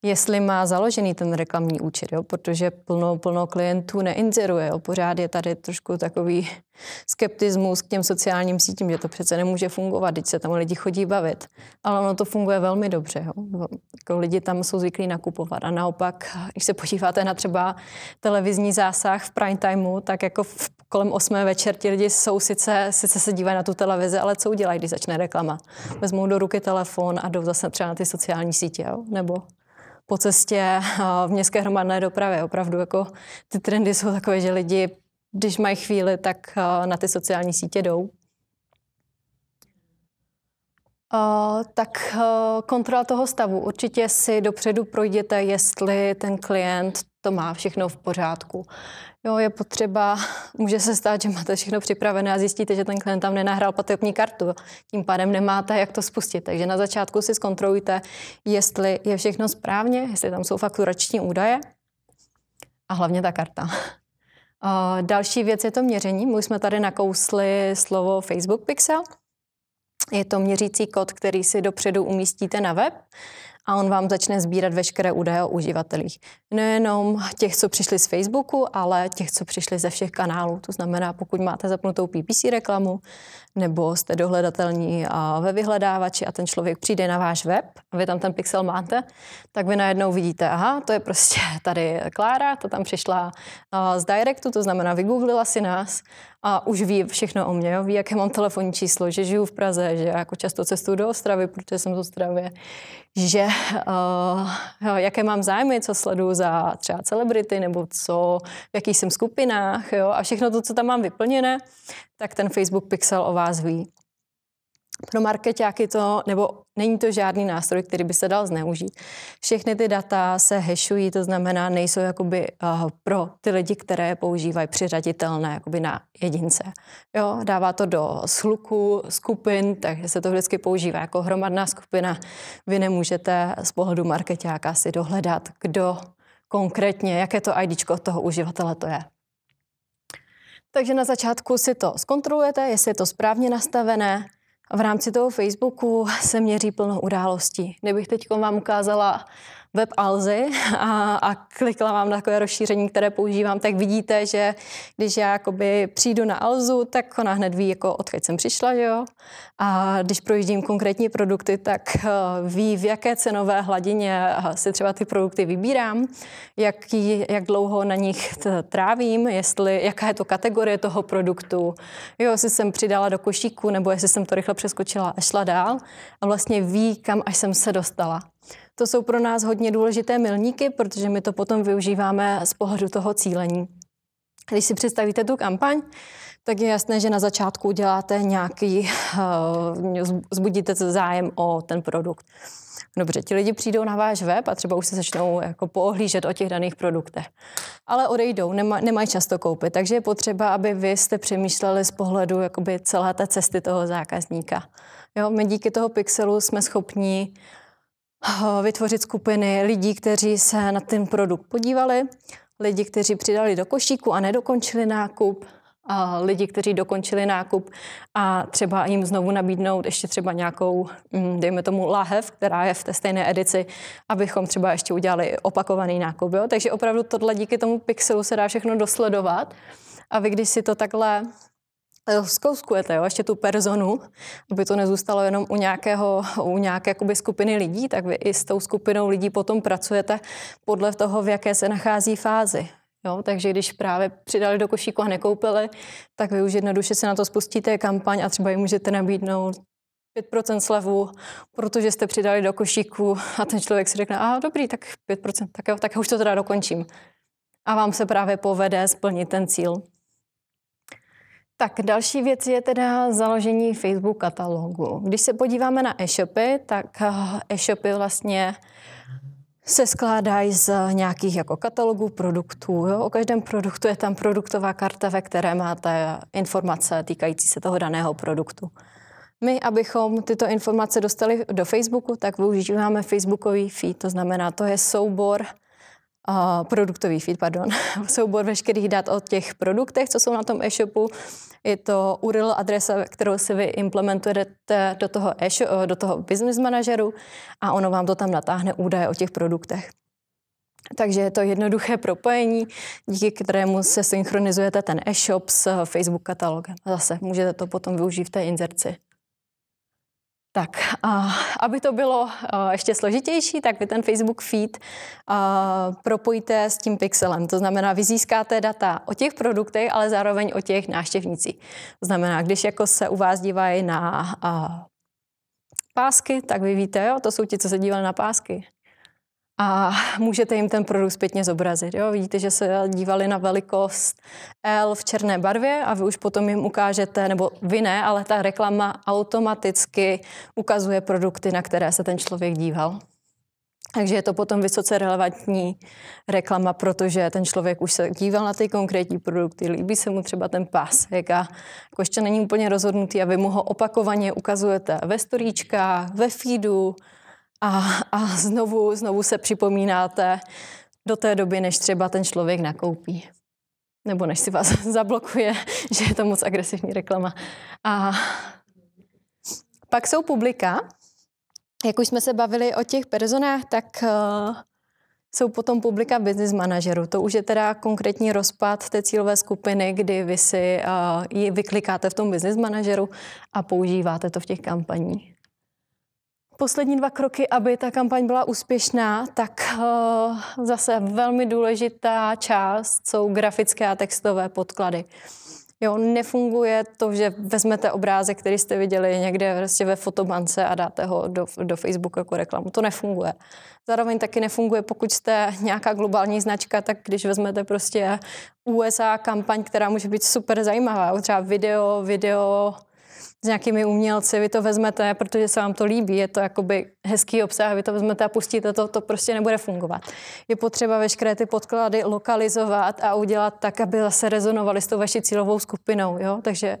jestli má založený ten reklamní účet, jo? protože plno, plno klientů neinzeruje. Jo? Pořád je tady trošku takový <laughs> skeptismus k těm sociálním sítím, že to přece nemůže fungovat, když se tam lidi chodí bavit. Ale ono to funguje velmi dobře. Jo? Jako lidi tam jsou zvyklí nakupovat. A naopak, <laughs> když se podíváte na třeba televizní zásah v prime timeu, tak jako v kolem 8 večer ti lidi jsou sice, sice se dívají na tu televizi, ale co udělají, když začne reklama? Vezmou do ruky telefon a jdou zase třeba na ty sociální sítě, jo? nebo po cestě eh, v městské hromadné dopravě. Opravdu jako ty trendy jsou takové, že lidi, když mají chvíli, tak eh, na ty sociální sítě jdou. Uh, tak uh, kontrola toho stavu. Určitě si dopředu projděte, jestli ten klient to má všechno v pořádku. Jo, je potřeba, <laughs> může se stát, že máte všechno připravené a zjistíte, že ten klient tam nenahrál platební kartu. Tím pádem nemáte, jak to spustit. Takže na začátku si zkontrolujte, jestli je všechno správně, jestli tam jsou fakturační údaje a hlavně ta karta. <laughs> Další věc je to měření. My jsme tady nakousli slovo Facebook Pixel. Je to měřící kód, který si dopředu umístíte na web a on vám začne sbírat veškeré údaje o uživatelích. Nejenom těch, co přišli z Facebooku, ale těch, co přišli ze všech kanálů. To znamená, pokud máte zapnutou PPC reklamu, nebo jste dohledatelní ve vyhledávači a ten člověk přijde na váš web a vy tam ten pixel máte, tak vy najednou vidíte, aha, to je prostě tady Klára, to tam přišla z Directu, to znamená, vygooglila si nás a už ví všechno o mě, jo? ví, jaké mám telefonní číslo, že žiju v Praze, že jako často cestuju do Ostravy, protože jsem z Ostravy, že uh, jaké mám zájmy, co sleduju za třeba celebrity, nebo co, v jakých jsem skupinách, jo? a všechno to, co tam mám vyplněné, tak ten Facebook Pixel o vás ví. Pro marketáky to, nebo není to žádný nástroj, který by se dal zneužít. Všechny ty data se hashují, to znamená, nejsou jakoby uh, pro ty lidi, které používají přiřaditelné jakoby na jedince. Jo, dává to do sluku skupin, takže se to vždycky používá jako hromadná skupina. Vy nemůžete z pohledu marketáka si dohledat, kdo konkrétně, jaké to ID toho uživatele to je. Takže na začátku si to zkontrolujete, jestli je to správně nastavené. V rámci toho Facebooku se měří plno událostí. Kdybych teď vám ukázala web Alzy a, a klikla vám na takové rozšíření, které používám, tak vidíte, že když já jakoby přijdu na Alzu, tak ona hned ví, jako odkud jsem přišla, jo? A když projíždím konkrétní produkty, tak uh, ví, v jaké cenové hladině si třeba ty produkty vybírám, jaký, jak dlouho na nich trávím, jestli, jaká je to kategorie toho produktu, jo, jestli jsem přidala do košíku, nebo jestli jsem to rychle přeskočila a šla dál a vlastně ví, kam až jsem se dostala. To jsou pro nás hodně důležité milníky, protože my to potom využíváme z pohledu toho cílení. Když si představíte tu kampaň, tak je jasné, že na začátku uděláte nějaký, uh, zbudíte zájem o ten produkt. Dobře, ti lidi přijdou na váš web a třeba už se začnou jako poohlížet o těch daných produktech. Ale odejdou, nema, nemají často koupit, takže je potřeba, aby vy jste přemýšleli z pohledu jakoby celé té cesty toho zákazníka. Jo, my díky toho pixelu jsme schopni Eh, vytvořit skupiny lidí, kteří se na ten produkt podívali, lidi, kteří přidali do košíku a nedokončili nákup, a lidi, kteří dokončili nákup a třeba jim znovu nabídnout ještě třeba nějakou, mm, dejme tomu, lahev, která je v té stejné edici, abychom třeba ještě udělali opakovaný nákup. Jo? Takže opravdu tohle díky tomu pixelu se dá všechno dosledovat. A vy, když si to takhle zkouskujete jo, ještě tu personu, aby to nezůstalo jenom u, nějakého, u nějaké jakoby, skupiny lidí, tak vy i s tou skupinou lidí potom pracujete podle toho, v jaké se nachází fázi. Jo, takže když právě přidali do košíku a nekoupili, tak vy už jednoduše se na to spustíte kampaň a třeba jim můžete nabídnout 5% slevu, protože jste přidali do košíku a ten člověk si řekne, a dobrý, tak 5%, tak jo, tak já už to teda dokončím. A vám se právě povede splnit ten cíl. Tak další věc je teda založení Facebook katalogu. Když se podíváme na e-shopy, tak eh, e-shopy vlastně se skládají z nějakých jako katalogů produktů. Jo? O každém produktu je tam produktová karta, ve které máte informace týkající se toho daného produktu. My, abychom tyto informace dostali do Facebooku, tak využíváme Facebookový feed, to znamená, to je soubor uh, produktový feed, pardon, <laughs> soubor veškerých dat o těch produktech, co jsou na tom e-shopu. Je to URL adresa, kterou si vy implementujete do toho, e do toho business manažeru a ono vám to tam natáhne údaje o těch produktech. Takže je to jednoduché propojení, díky kterému se synchronizujete ten e-shop s Facebook katalogem. Zase můžete to potom využít v té inzerci. Tak, a aby to bylo ještě složitější, tak vy ten Facebook feed propojíte s tím pixelem. To znamená, vy získáte data o těch produktech, ale zároveň o těch návštěvnících. To znamená, když jako se u vás dívají na pásky, tak vy víte, jo, to jsou ti, co se dívali na pásky a <laughs> můžete jim ten produkt zpětně zobrazit. Jo? Vidíte, že se dívali na velikost L v černé barvě a vy už potom jim ukážete, nebo vy ne, ale ta reklama automaticky ukazuje produkty, na které se ten člověk díval. Takže je to potom vysoce relevantní reklama, protože ten člověk už se díval na ty konkrétní produkty, líbí se mu třeba ten pásek a jako ještě není úplně rozhodnutý a vy mu ho opakovaně ukazujete ve storíčkách, ve feedu, a, a znovu, znovu se připomínáte do té doby, než třeba ten člověk nakoupí. Nebo než si vás <laughs> zablokuje, že je to moc agresivní reklama. A pak jsou publika. Jak už jsme se bavili o těch personách, tak uh, jsou potom publika business manažeru. To už je teda konkrétní rozpad té cílové skupiny, kdy vy si uh, ji vyklikáte v tom business manažeru a používáte to v těch kampaních poslední dva kroky, aby ta kampaň byla úspěšná, tak uh, zase velmi důležitá část jsou grafické a textové podklady. Jo, nefunguje to, že vezmete obrázek, který jste viděli někde vlastně ve fotobance a dáte ho do, do Facebooku jako reklamu. To nefunguje. Zároveň taky nefunguje, pokud jste nějaká globální značka, tak když vezmete prostě USA kampaň, která může být super zajímavá, třeba video, video, s nějakými umělci, vy to vezmete, protože se vám to líbí, je to jakoby hezký obsah, vy to vezmete a pustíte to, to prostě nebude fungovat. Je potřeba veškeré ty podklady lokalizovat a udělat tak, aby zase rezonovaly s tou vaší cílovou skupinou, jo? takže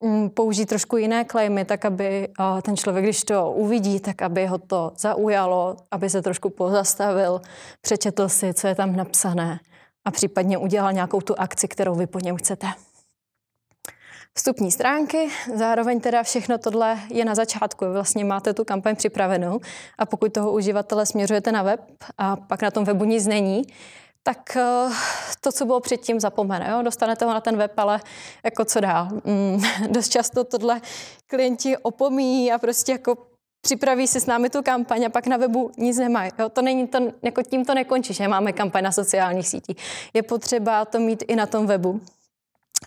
mm, použít trošku jiné klejmy, tak aby ten člověk, když to uvidí, tak aby ho to zaujalo, aby se trošku pozastavil, přečetl si, co je tam napsané a případně udělal nějakou tu akci, kterou vy po něm chcete vstupní stránky, zároveň teda všechno tohle je na začátku. Vlastně máte tu kampaň připravenou a pokud toho uživatele směřujete na web a pak na tom webu nic není, tak eh, to, co bylo předtím, zapomene. Jo? Dostanete ho na ten web, ale jako co dál. Mm, <laughs> dost často tohle klienti opomíjí a prostě jako připraví si s námi tu kampaň a pak na webu nic nemají. Jo? To není to, jako tím to nekončí, že máme kampaň na sociálních sítích. Je potřeba to mít i na tom webu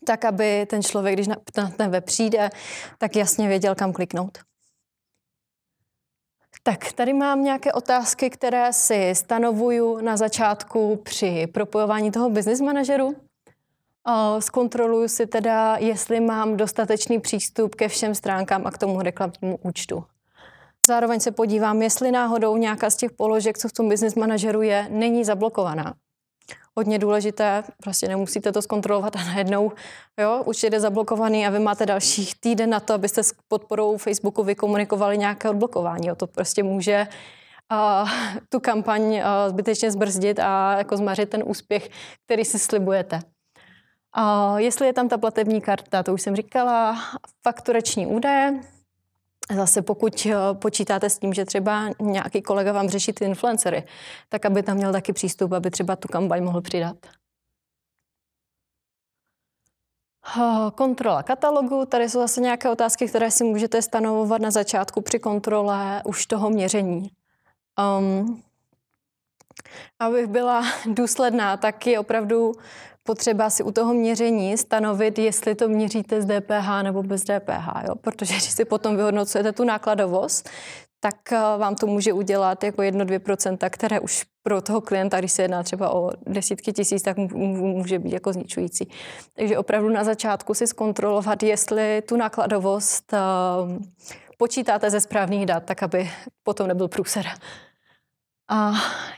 tak aby ten člověk, když na, ten web přijde, tak jasně věděl, kam kliknout. Tak tady mám nějaké otázky, které si stanovuju na začátku při propojování toho business manažeru. Zkontroluju si teda, jestli mám dostatečný přístup ke všem stránkám a k tomu reklamnímu účtu. Zároveň se podívám, jestli náhodou nějaká z těch položek, co v tom business manažeru je, není zablokovaná hodně důležité, prostě nemusíte to zkontrolovat a najednou, jo, už je zablokovaný a vy máte další týden na to, abyste s podporou Facebooku vykomunikovali nějaké odblokování. Jo. To prostě může uh, tu kampaň uh, zbytečně zbrzdit a jako zmařit ten úspěch, který si slibujete. Uh, jestli je tam ta platební karta, to už jsem říkala, fakturační údaje, Zase pokud eh, počítáte s tím, že třeba nějaký kolega vám řeší ty influencery, tak aby tam měl taky přístup, aby třeba tu kampaň mohl přidat. Kontrola katalogu. Tady jsou zase nějaké otázky, které si můžete stanovovat na začátku při kontrole už toho měření. Um, abych byla <laughs> důsledná, tak je opravdu potřeba si u toho měření stanovit, jestli to měříte z DPH nebo bez DPH, jo? protože když si potom vyhodnocujete tu nákladovost, tak eh, vám to může udělat jako 1-2%, které už pro toho klienta, když se jedná třeba o desítky tisíc, tak může být jako zničující. Takže opravdu na začátku si zkontrolovat, jestli tu nákladovost eh, počítáte ze správných dat, tak aby potom nebyl průser. A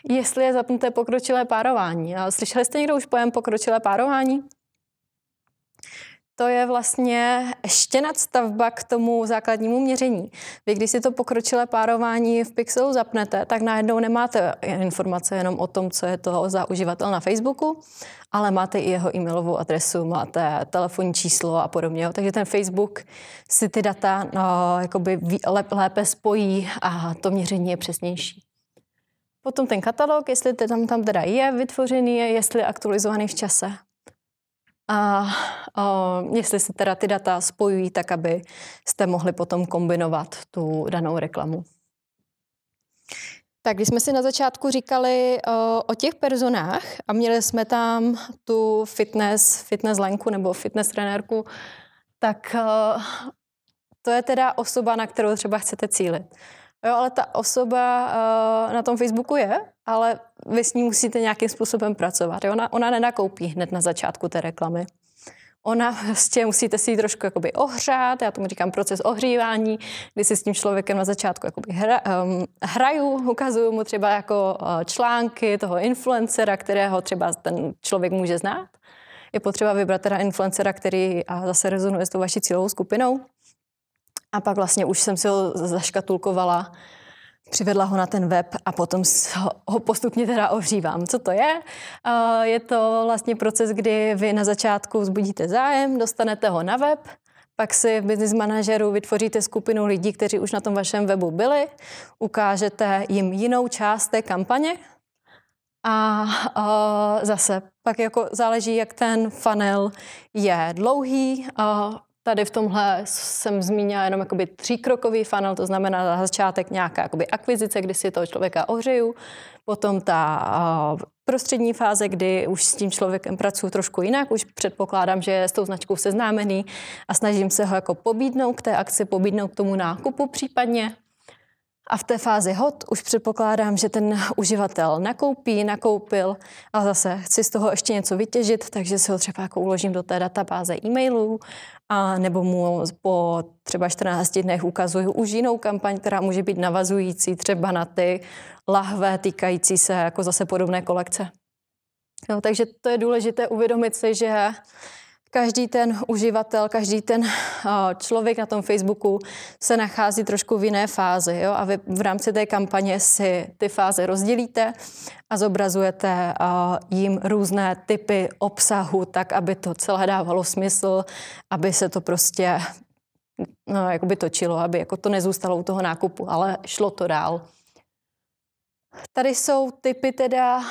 jestli je zapnuté pokročilé párování. A slyšeli jste někdo už pojem pokročilé párování? to je vlastně ještě nadstavba k tomu základnímu měření. Vy, když si to pokročilé párování v Pixelu zapnete, tak najednou nemáte informace jenom o tom, co je to za uživatel na Facebooku, ale máte i jeho e-mailovou adresu, máte telefonní číslo a podobně. Takže ten Facebook si ty data no, jakoby lépe spojí a to měření je přesnější. Potom ten katalog, jestli tam, tam teda je vytvořený, jestli je aktualizovaný v čase a a jestli se teda ty data spojují tak, aby jste mohli potom kombinovat tu danou reklamu. Tak když jsme si na začátku říkali o, o těch personách a měli jsme tam tu fitness, fitness lenku nebo fitness trenérku, tak o, to je teda osoba, na kterou třeba chcete cílit. Jo, ale ta osoba uh, na tom Facebooku je, ale vy s ní musíte nějakým způsobem pracovat. Jo? Ona, ona nenakoupí hned na začátku té reklamy. Ona prostě musíte si ji trošku jakoby ohřát, já tomu říkám proces ohřívání, kdy si s tím člověkem na začátku jakoby hra, um, hraju, ukazuju mu třeba jako uh, články toho influencera, kterého třeba ten člověk může znát. Je potřeba vybrat teda influencera, který a zase rezonuje s tou vaší cílovou skupinou. A pak vlastně už jsem si ho zaškatulkovala, přivedla ho na ten web a potom ho postupně teda ohřívám. Co to je? Je to vlastně proces, kdy vy na začátku vzbudíte zájem, dostanete ho na web, pak si v business manažeru vytvoříte skupinu lidí, kteří už na tom vašem webu byli, ukážete jim jinou část té kampaně a, zase pak jako záleží, jak ten funnel je dlouhý, Tady v tomhle jsem zmínila jenom jakoby tříkrokový funnel, to znamená na začátek nějaká jakoby akvizice, kdy si toho člověka ohřeju, potom ta prostřední fáze, kdy už s tím člověkem pracuji trošku jinak, už předpokládám, že je s tou značkou seznámený a snažím se ho jako pobídnout k té akci, pobídnout k tomu nákupu případně. A v té fázi hot už předpokládám, že ten uživatel nakoupí, nakoupil a zase chci z toho ještě něco vytěžit, takže si ho třeba jako uložím do té databáze e-mailů a nebo mu po třeba 14 dnech ukazuju už jinou kampaň, která může být navazující třeba na ty lahve týkající se jako zase podobné kolekce. Jo, takže to je důležité uvědomit si, že každý ten uživatel, každý ten člověk na tom Facebooku se nachází trošku v jiné fázi. Jo? A vy v rámci té kampaně si ty fáze rozdělíte a zobrazujete jim různé typy obsahu, tak, aby to celé dávalo smysl, aby se to prostě no, jakoby točilo, aby jako to nezůstalo u toho nákupu, ale šlo to dál. Tady jsou typy teda,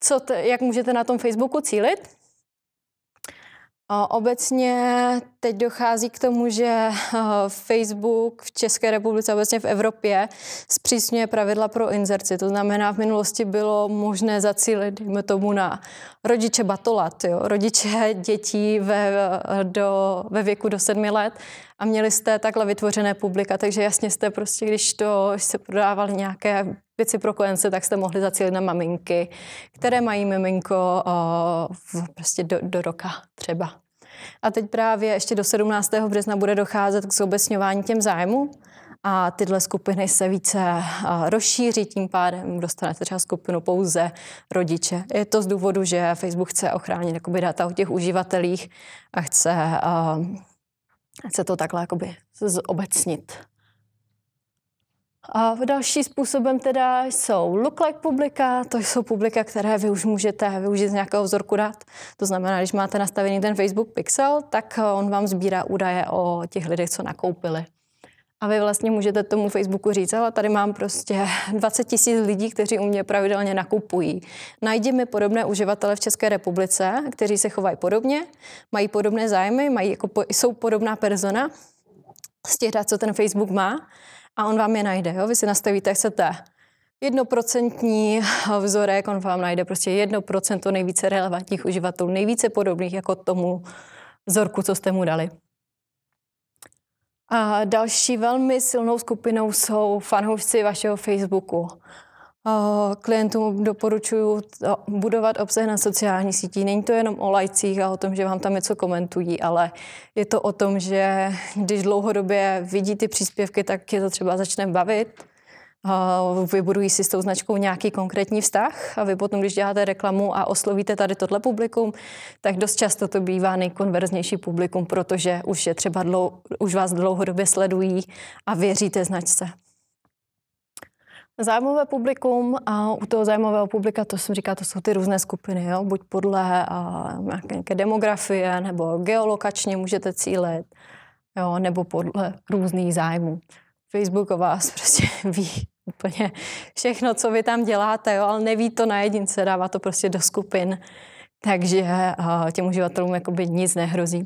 co t- jak můžete na tom Facebooku cílit. Obecně teď dochází k tomu, že eh, Facebook v České republice, obecně v Evropě, zpřísňuje pravidla pro inzerci. To znamená, v minulosti bylo možné zacílit, dejme tomu, na rodiče batolat, jo? rodiče dětí ve, do, ve věku do sedmi let a měli jste takhle vytvořené publika, takže jasně jste prostě, když to když se prodávali nějaké věci pro kojence, tak jste mohli zacílit na maminky, které mají miminko o, prostě do, do roka třeba. A teď právě ještě do 17. března bude docházet k zobecňování těm zájmu a tyhle skupiny se více rozšíří, tím pádem dostanete třeba skupinu pouze rodiče. Je to z důvodu, že Facebook chce ochránit jakoby data o těch uživatelích a chce, chce to takhle jakoby zobecnit. A další způsobem teda jsou look-like publika, to jsou publika, které vy už můžete využít z nějakého vzorku dat. To znamená, když máte nastavený ten Facebook Pixel, tak on vám sbírá údaje o těch lidech, co nakoupili. A vy vlastně můžete tomu Facebooku říct, ale tady mám prostě <laughs> 20 tisíc lidí, kteří u mě pravidelně nakupují. Najdi mi podobné uživatele v České republice, kteří se chovají podobně, mají podobné zájmy, mají jako, jsou podobná persona z těch dat, co ten Facebook má a on vám je najde. Jo? Vy si nastavíte, chcete jednoprocentní vzorek, on vám najde prostě jedno procento nejvíce relevantních uživatelů, nejvíce podobných jako tomu vzorku, co jste mu dali. A další velmi silnou skupinou jsou fanoušci vašeho Facebooku. Klientům doporučuji budovat obsah na sociální sítí. Není to jenom o lajcích a o tom, že vám tam něco komentují, ale je to o tom, že když dlouhodobě vidí ty příspěvky, tak je to třeba začne bavit vybudují si s tou značkou nějaký konkrétní vztah a vy potom, když děláte reklamu a oslovíte tady tohle publikum, tak dost často to bývá nejkonverznější publikum, protože už je třeba dlou, už vás dlouhodobě sledují a věříte značce. Zájmové publikum a u toho zájmového publika, to jsem říká, to jsou ty různé skupiny, jo? buď podle a, nějaké demografie nebo geolokačně můžete cílit, jo? nebo podle různých zájmů. Facebook o vás <laughs> prostě ví úplně všechno, co vy tam děláte, jo? ale neví to na jedince, dává to prostě do skupin, takže a, těm uživatelům jakoby nic nehrozí.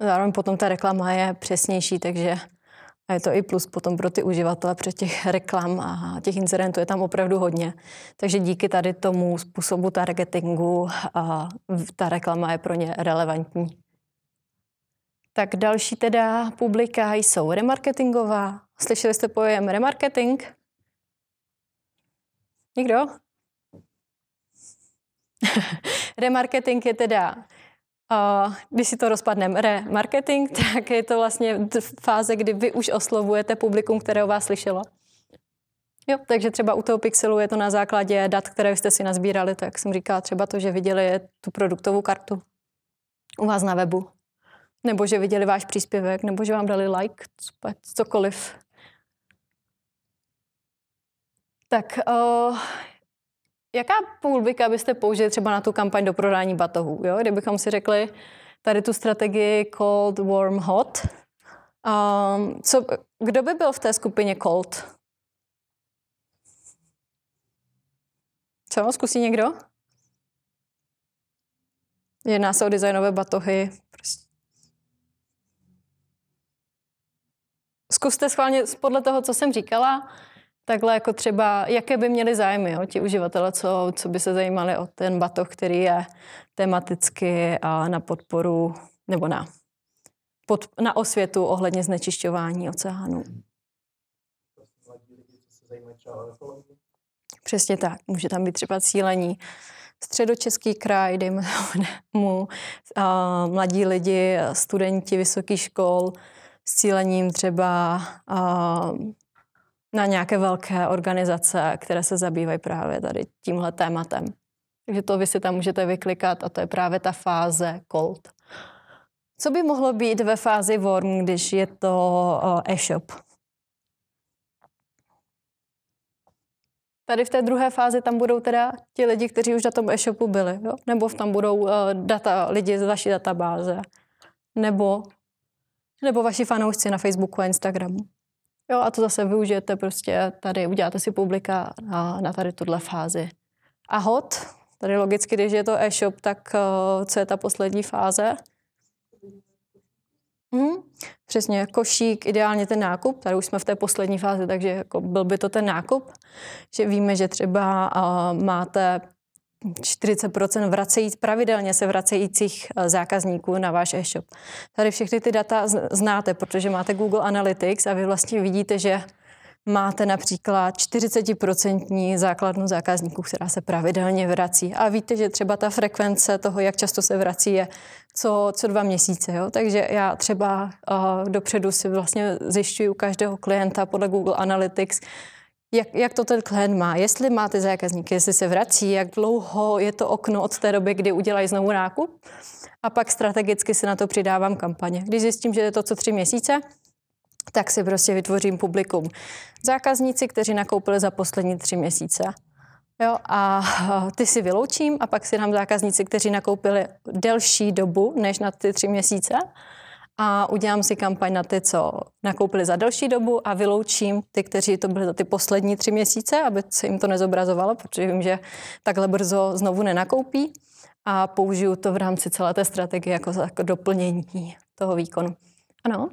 Zároveň potom ta reklama je přesnější, takže a je to i plus potom pro ty uživatele, protože těch reklam a těch incidentů je tam opravdu hodně. Takže díky tady tomu způsobu targetingu a ta reklama je pro ně relevantní. Tak další teda publika jsou remarketingová. Slyšeli jste pojem remarketing? Nikdo? <laughs> remarketing je teda Uh, když si to rozpadneme remarketing, <laughs> tak je to vlastně fáze, kdy vy už oslovujete publikum, které o vás slyšelo. Jo, takže třeba u toho pixelu je to na základě dat, které jste si nazbírali, tak jsem říkala třeba to, že viděli tu produktovou kartu u vás na webu, nebo že viděli váš příspěvek, nebo že vám dali like, cokoliv. Tak uh, Jaká půlbika byste použili třeba na tu kampaň do prodání batohů? Jo? Kdybychom si řekli tady tu strategii cold, warm, hot. Um, co, kdo by byl v té skupině cold? Co? Zkusí někdo? Jedná se o designové batohy. Prostě. Zkuste schválně podle toho, co jsem říkala, takhle jako třeba, jaké by měli zájmy jo, ti uživatelé, co, co by se zajímali o ten batoh, který je tematicky a na podporu nebo na, pod, na osvětu ohledně znečišťování oceánu. Přesně tak. Může tam být třeba cílení středočeský kraj, dejme <laughs> mu, a mladí lidi, studenti vysokých škol s cílením třeba a, na nějaké velké organizace, které se zabývají právě tady tímhle tématem. Takže to vy si tam můžete vyklikat a to je právě ta fáze cold. Co by mohlo být ve fázi warm, když je to e-shop? Tady v té druhé fázi tam budou teda ti lidi, kteří už na tom e-shopu byli, jo? nebo tam budou data, lidi z vaší databáze, nebo, nebo vaši fanoušci na Facebooku a Instagramu. Jo, a to zase využijete prostě tady, uděláte si publika na, na tady tuhle fázi. A hot, tady logicky, když je to e-shop, tak uh, co je ta poslední fáze? Hmm, přesně, košík, ideálně ten nákup, tady už jsme v té poslední fázi, takže jako byl by to ten nákup, že víme, že třeba uh, máte 40% vracejíc, pravidelně se vracejících eh, zákazníků na váš e-shop. Tady všechny ty data znáte, protože máte Google Analytics a vy vlastně vidíte, že máte například 40% základnu zákazníků, která se pravidelně vrací. A víte, že třeba ta frekvence toho, jak často se vrací, je co, co dva měsíce. Jo? Takže já třeba uh, dopředu si vlastně zjišťuju každého klienta podle Google Analytics, jak, jak to ten klient má, jestli má ty zákazníky, jestli se vrací, jak dlouho je to okno od té doby, kdy udělají znovu nákup. A pak strategicky si na to přidávám kampaně. Když zjistím, že je to co tři měsíce, tak si prostě vytvořím publikum. Zákazníci, kteří nakoupili za poslední tři měsíce. Jo, a <laughs> ty si vyloučím a pak si dám zákazníci, kteří nakoupili delší dobu než na ty tři měsíce a udělám si kampaň na ty, co nakoupili za delší dobu a vyloučím ty, kteří to byli za ty poslední tři měsíce, aby se jim to nezobrazovalo, protože vím, že takhle brzo znovu nenakoupí a použiju to v rámci celé té strategie jako, jako doplnění toho výkonu. Ano?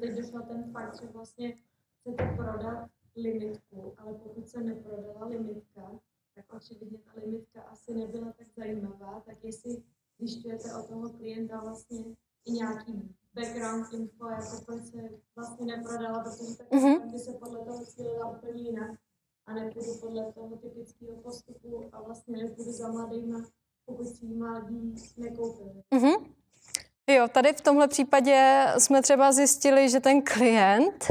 teď došla ten fakt, že vlastně chcete prodat limitku, ale pokud se neprodala limitka, tak očividně ta limitka asi nebyla tak zajímavá, tak jestli zjišťujete od toho klienta vlastně i nějaký background info, jako proč se vlastně neprodala, protože tak mm-hmm. by se podle toho cílila úplně jinak a nepůjdu podle toho typického postupu a vlastně nepůjdu za mladýma, pokud si mladí nekoupili. Mm-hmm. Jo, tady v tomhle případě jsme třeba zjistili, že ten klient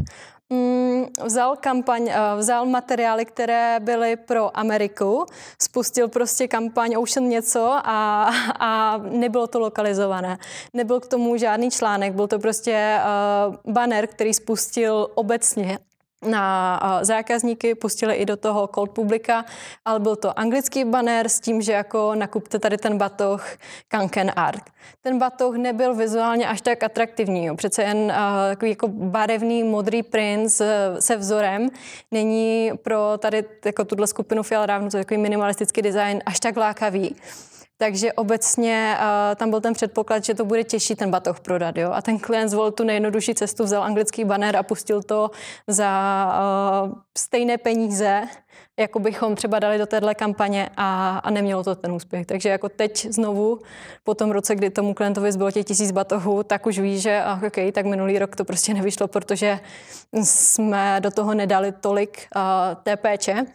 vzal kampaň, eh, vzal materiály, které byly pro Ameriku, spustil prostě kampaň Ocean něco a, a nebylo to lokalizované. Nebyl k tomu žádný článek, byl to prostě uh, banner, který spustil obecně na zákazníky, pustili i do toho cold publika, ale byl to anglický banner s tím, že jako nakupte tady ten batoh Kanken Art. Ten batoh nebyl vizuálně až tak atraktivní, jo. přece jen takový jako barevný modrý print se vzorem není pro tady jako tuhle skupinu Fiala Rávnu, to takový minimalistický design až tak lákavý. Takže obecně uh, tam byl ten předpoklad, že to bude těžší ten batoh prodat. Jo? A ten klient zvolil tu nejjednodušší cestu, vzal anglický banner a pustil to za uh, stejné peníze, jako bychom třeba dali do téhle kampaně a, a nemělo to ten úspěch. Takže jako teď znovu, po tom roce, kdy tomu klientovi zbylo těch tisíc batohů, tak už ví, že ah, okay, tak minulý rok to prostě nevyšlo, protože jsme do toho nedali tolik uh, té péče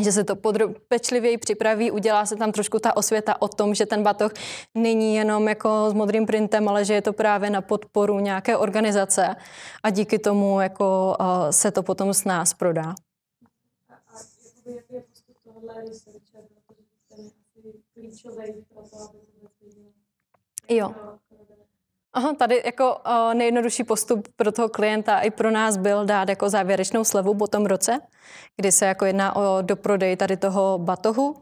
že se to podro- pečlivěji připraví, udělá se tam trošku ta osvěta o tom, že ten batoh není jenom jako s modrým printem, ale že je to právě na podporu nějaké organizace a díky tomu jako uh, se to potom s nás prodá. Jo. Aha, tady jako uh, nejjednodušší postup pro toho klienta i pro nás byl dát jako závěrečnou slevu po tom roce, kdy se jako jedná o doprodej tady toho batohu.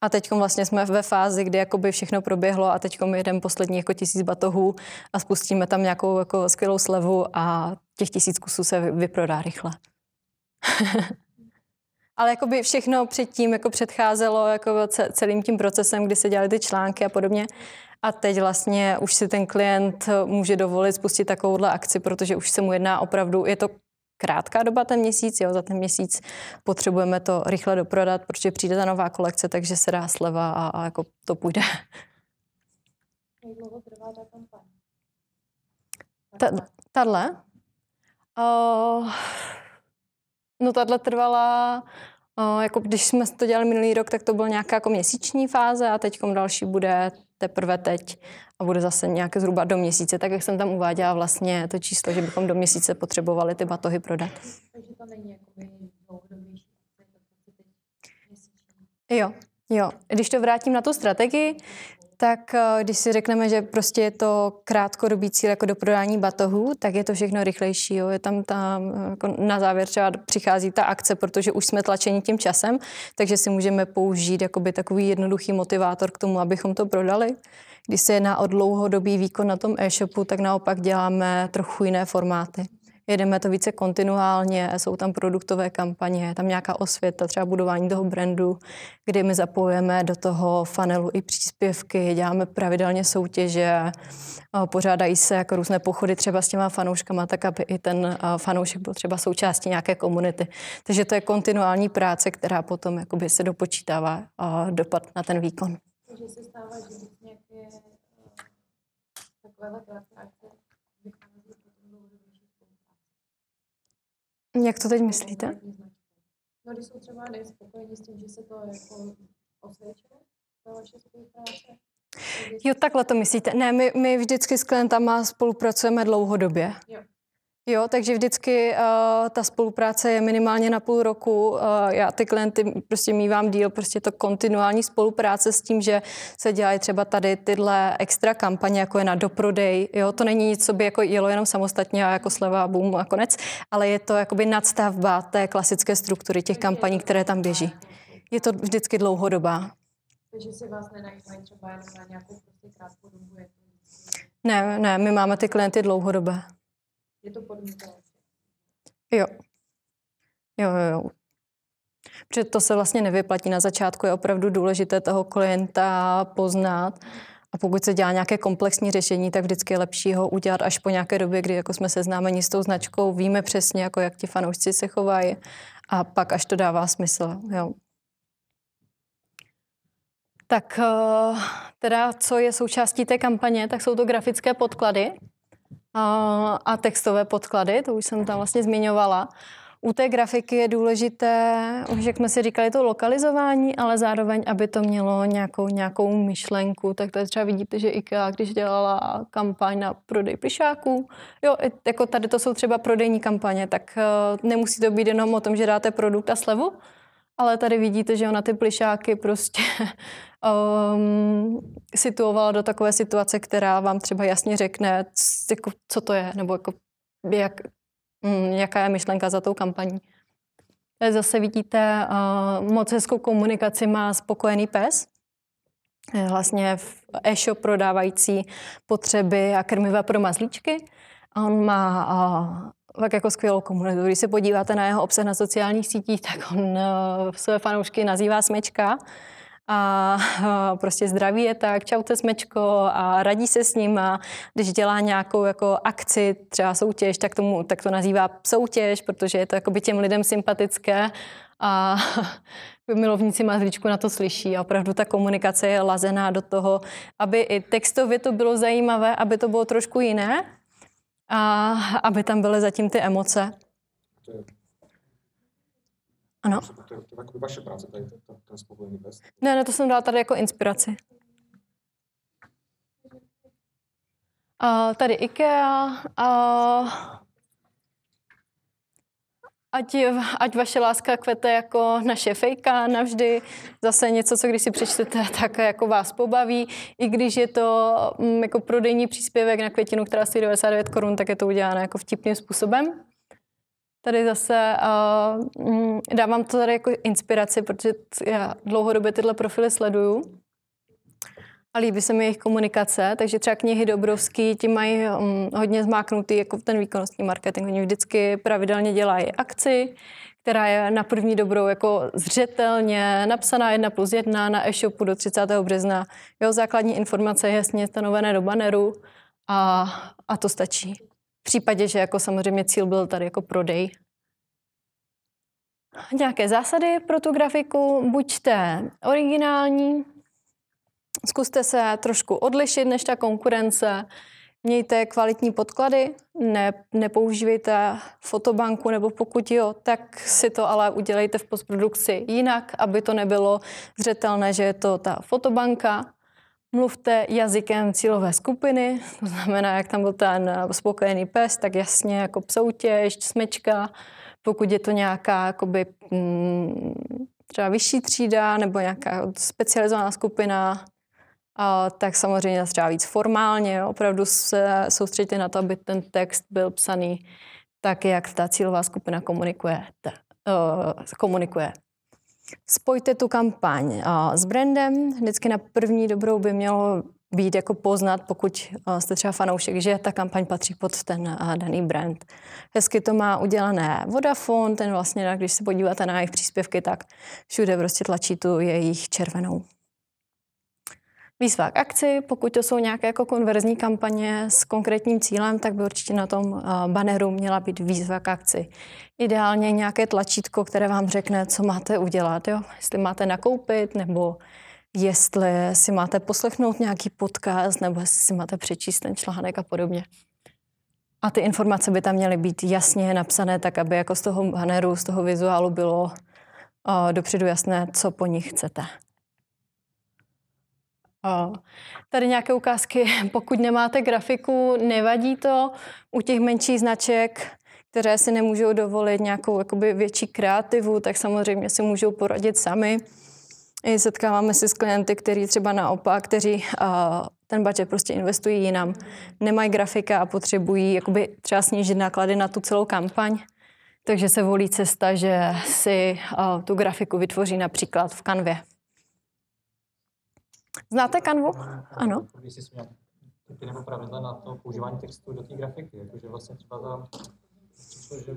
A teď vlastně jsme ve fázi, kdy jakoby všechno proběhlo a teď jedeme poslední jako tisíc batohů a spustíme tam nějakou jako skvělou slevu a těch tisíc kusů se vyprodá rychle. <laughs> Ale jakoby všechno předtím jako předcházelo jako celým tím procesem, kdy se dělaly ty články a podobně. A teď vlastně už si ten klient může dovolit spustit takovouhle akci, protože už se mu jedná opravdu, je to krátká doba, ten měsíc, jo, za ten měsíc potřebujeme to rychle doprodat, protože přijde ta nová kolekce, takže se dá sleva a, a jako to půjde. Jak dlouho trvá ta kampaň? Tadle? Uh, no tahle trvala, uh, jako když jsme to dělali minulý rok, tak to byla nějaká jako měsíční fáze a teď další bude teprve teď a bude zase nějaké zhruba do měsíce, tak jak jsem tam uváděla vlastně to číslo, že bychom do měsíce potřebovali ty batohy prodat. Takže to není dlouhodobější. Jo, jo. Když to vrátím na tu strategii, tak eh, když si řekneme, že prostě je to krátkodobý cíl jako do prodání batohů, tak je to všechno rychlejší. Jo. Je tam ta, jako na závěr třeba přichází ta akce, protože už jsme tlačeni tím časem, takže si můžeme použít jakoby takový jednoduchý motivátor k tomu, abychom to prodali. Když se jedná o dlouhodobý výkon na tom e-shopu, tak naopak děláme trochu jiné formáty jedeme to více kontinuálně, jsou tam produktové kampaně, tam nějaká osvěta, třeba budování toho brandu, kdy my zapojujeme do toho funnelu i příspěvky, děláme pravidelně soutěže, pořádají se jako různé pochody třeba s těma fanouškama, tak aby i ten fanoušek byl třeba součástí nějaké komunity. Takže to je kontinuální práce, která potom jakoby se dopočítává dopad na ten výkon. Takže se stává, že nějaké takovéhle Jak to teď myslíte? No, když jsou třeba nespokojení s tím, že se to jako osvědčuje, ta vaše spolupráce, Jo, takhle to myslíte. Ne, my, my vždycky s klientama spolupracujeme dlouhodobě. Jo. Jo, takže vždycky uh, ta spolupráce je minimálně na půl roku. Uh, já ty klienty prostě mývám díl, prostě to kontinuální spolupráce s tím, že se dělají třeba tady tyhle extra kampaně, jako je na doprodej. Jo, to není nic, co by jako jelo jenom samostatně a jako sleva, boom a konec, ale je to jakoby nadstavba té klasické struktury těch kampaní, které tam běží. Je to vždycky dlouhodobá. Takže si vás nenajímají třeba na nějakou prostě krátkou dobu? Ne, ne, my máme ty klienty dlouhodobé. Je to podmínka. Jo. Jo, jo, jo. Protože to se vlastně nevyplatí. Na začátku je opravdu důležité toho klienta poznat. A pokud se dělá nějaké komplexní řešení, tak vždycky je lepší ho udělat až po nějaké době, kdy jako jsme seznámeni s tou značkou, víme přesně, jako jak ti fanoušci se chovají a pak až to dává smysl. Jo. Tak eh, teda, co je součástí té kampaně, tak jsou to grafické podklady, a textové podklady, to už jsem tam vlastně zmiňovala. U té grafiky je důležité, už jak jsme si říkali, to lokalizování, ale zároveň, aby to mělo nějakou, nějakou myšlenku. Tak tady třeba vidíte, že IKEA, když dělala kampaň na prodej plišáků, jo, jako tady to jsou třeba prodejní kampaně, tak uh, nemusí to být jenom o tom, že dáte produkt a slevu, ale tady vidíte, že ona ty plišáky prostě <laughs> um, situovala do takové situace, která vám třeba jasně řekne, jako, co to je, nebo jako, jak, um, jaká je myšlenka za tou kampaní. Tady zase vidíte, uh, moc hezkou komunikaci má spokojený pes, vlastně v e-shop prodávající potřeby a krmiva pro mazlíčky. A on má tak jako skvělou komunitu. Když se podíváte na jeho obsah na sociálních sítích, tak on uh, své fanoušky nazývá smečka. A prostě zdraví je tak, čaute smečko a radí se s ním a když dělá nějakou jako akci, třeba soutěž, tak, tomu, tak to nazývá soutěž, protože je to jako by těm lidem sympatické a <laughs> milovníci mazlíčku na to slyší. A opravdu ta komunikace je lazená do toho, aby i textově to bylo zajímavé, aby to bylo trošku jiné a aby tam byly zatím ty emoce. Ano. To je, to je jako vaše práce, tady ten, spokojený pes. Ne, ne, to jsem dala tady jako inspiraci. A tady IKEA. A ať, ať vaše láska kvete jako naše fejka navždy. Zase něco, co když si přečtete, <laughs> tak jako vás pobaví. I když je to mm, jako prodejní příspěvek na květinu, která stojí 99 korun, tak je to uděláno jako vtipným způsobem. Tady zase uh, dávám to tady jako inspiraci, protože já dlouhodobě tyhle profily sleduju a líbí se mi jejich komunikace, takže třeba knihy Dobrovský, ti mají um, hodně zmáknutý jako ten výkonnostní marketing. Oni vždycky pravidelně dělají akci, která je na první dobrou jako zřetelně napsaná 1 plus 1 na e-shopu do 30. března. Jeho základní informace je jasně stanovené do banneru a, a to stačí. V případě, že jako samozřejmě cíl byl tady jako prodej. Nějaké zásady pro tu grafiku. Buďte originální, zkuste se trošku odlišit než ta konkurence, mějte kvalitní podklady, ne, nepoužívejte fotobanku, nebo pokud jo, tak si to ale udělejte v postprodukci jinak, aby to nebylo zřetelné, že je to ta fotobanka. Mluvte jazykem cílové skupiny, to znamená, jak tam byl ten spokojený pes, tak jasně jako psoutěž, smečka. Pokud je to nějaká jakoby, mm, třeba vyšší třída nebo nějaká specializovaná skupina, a, tak samozřejmě třeba víc formálně, opravdu se soustředit na to, aby ten text byl psaný tak, jak ta cílová skupina komunikuje. Ta, uh, komunikuje. Spojte tu kampaň s brandem. Vždycky na první dobrou by mělo být jako poznat, pokud jste třeba fanoušek, že ta kampaň patří pod ten daný brand. Hezky to má udělané Vodafone, ten vlastně, když se podíváte na jejich příspěvky, tak všude prostě tlačí tu jejich červenou. Výzva k akci, pokud to jsou nějaké jako konverzní kampaně s konkrétním cílem, tak by určitě na tom banneru měla být výzva k akci. Ideálně nějaké tlačítko, které vám řekne, co máte udělat, jo? jestli máte nakoupit, nebo jestli si máte poslechnout nějaký podcast, nebo jestli si máte přečíst ten článek a podobně. A ty informace by tam měly být jasně napsané, tak aby jako z toho banneru, z toho vizuálu bylo uh, dopředu jasné, co po nich chcete. Tady nějaké ukázky, <laughs> pokud nemáte grafiku, nevadí to. U těch menších značek, které si nemůžou dovolit nějakou jakoby větší kreativu, tak samozřejmě si můžou poradit sami. I setkáváme se s klienty, kteří třeba naopak, kteří ten budget prostě investují jinam, nemají grafika a potřebují jakoby třeba snížit náklady na tu celou kampaň. Takže se volí cesta, že si tu grafiku vytvoří například v kanvě. Znáte kanvu? Ano. Když jsi měl typy nebo pravidla na to používání textu do té grafiky, jakože vlastně třeba za přišlo, že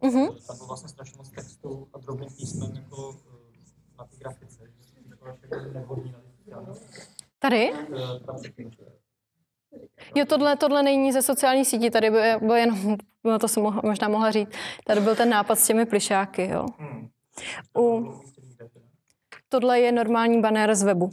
uh-huh. tam bylo vlastně strašně moc textu a drobných písmen jako eh, na té grafice. Tady? Jo, tohle, tohle není ze sociální sítí, tady by, bylo jenom, no to jsem mohla, možná mohla říct, tady byl ten nápad s těmi plišáky, jo. Hmm. U, Tohle je normální banner z webu.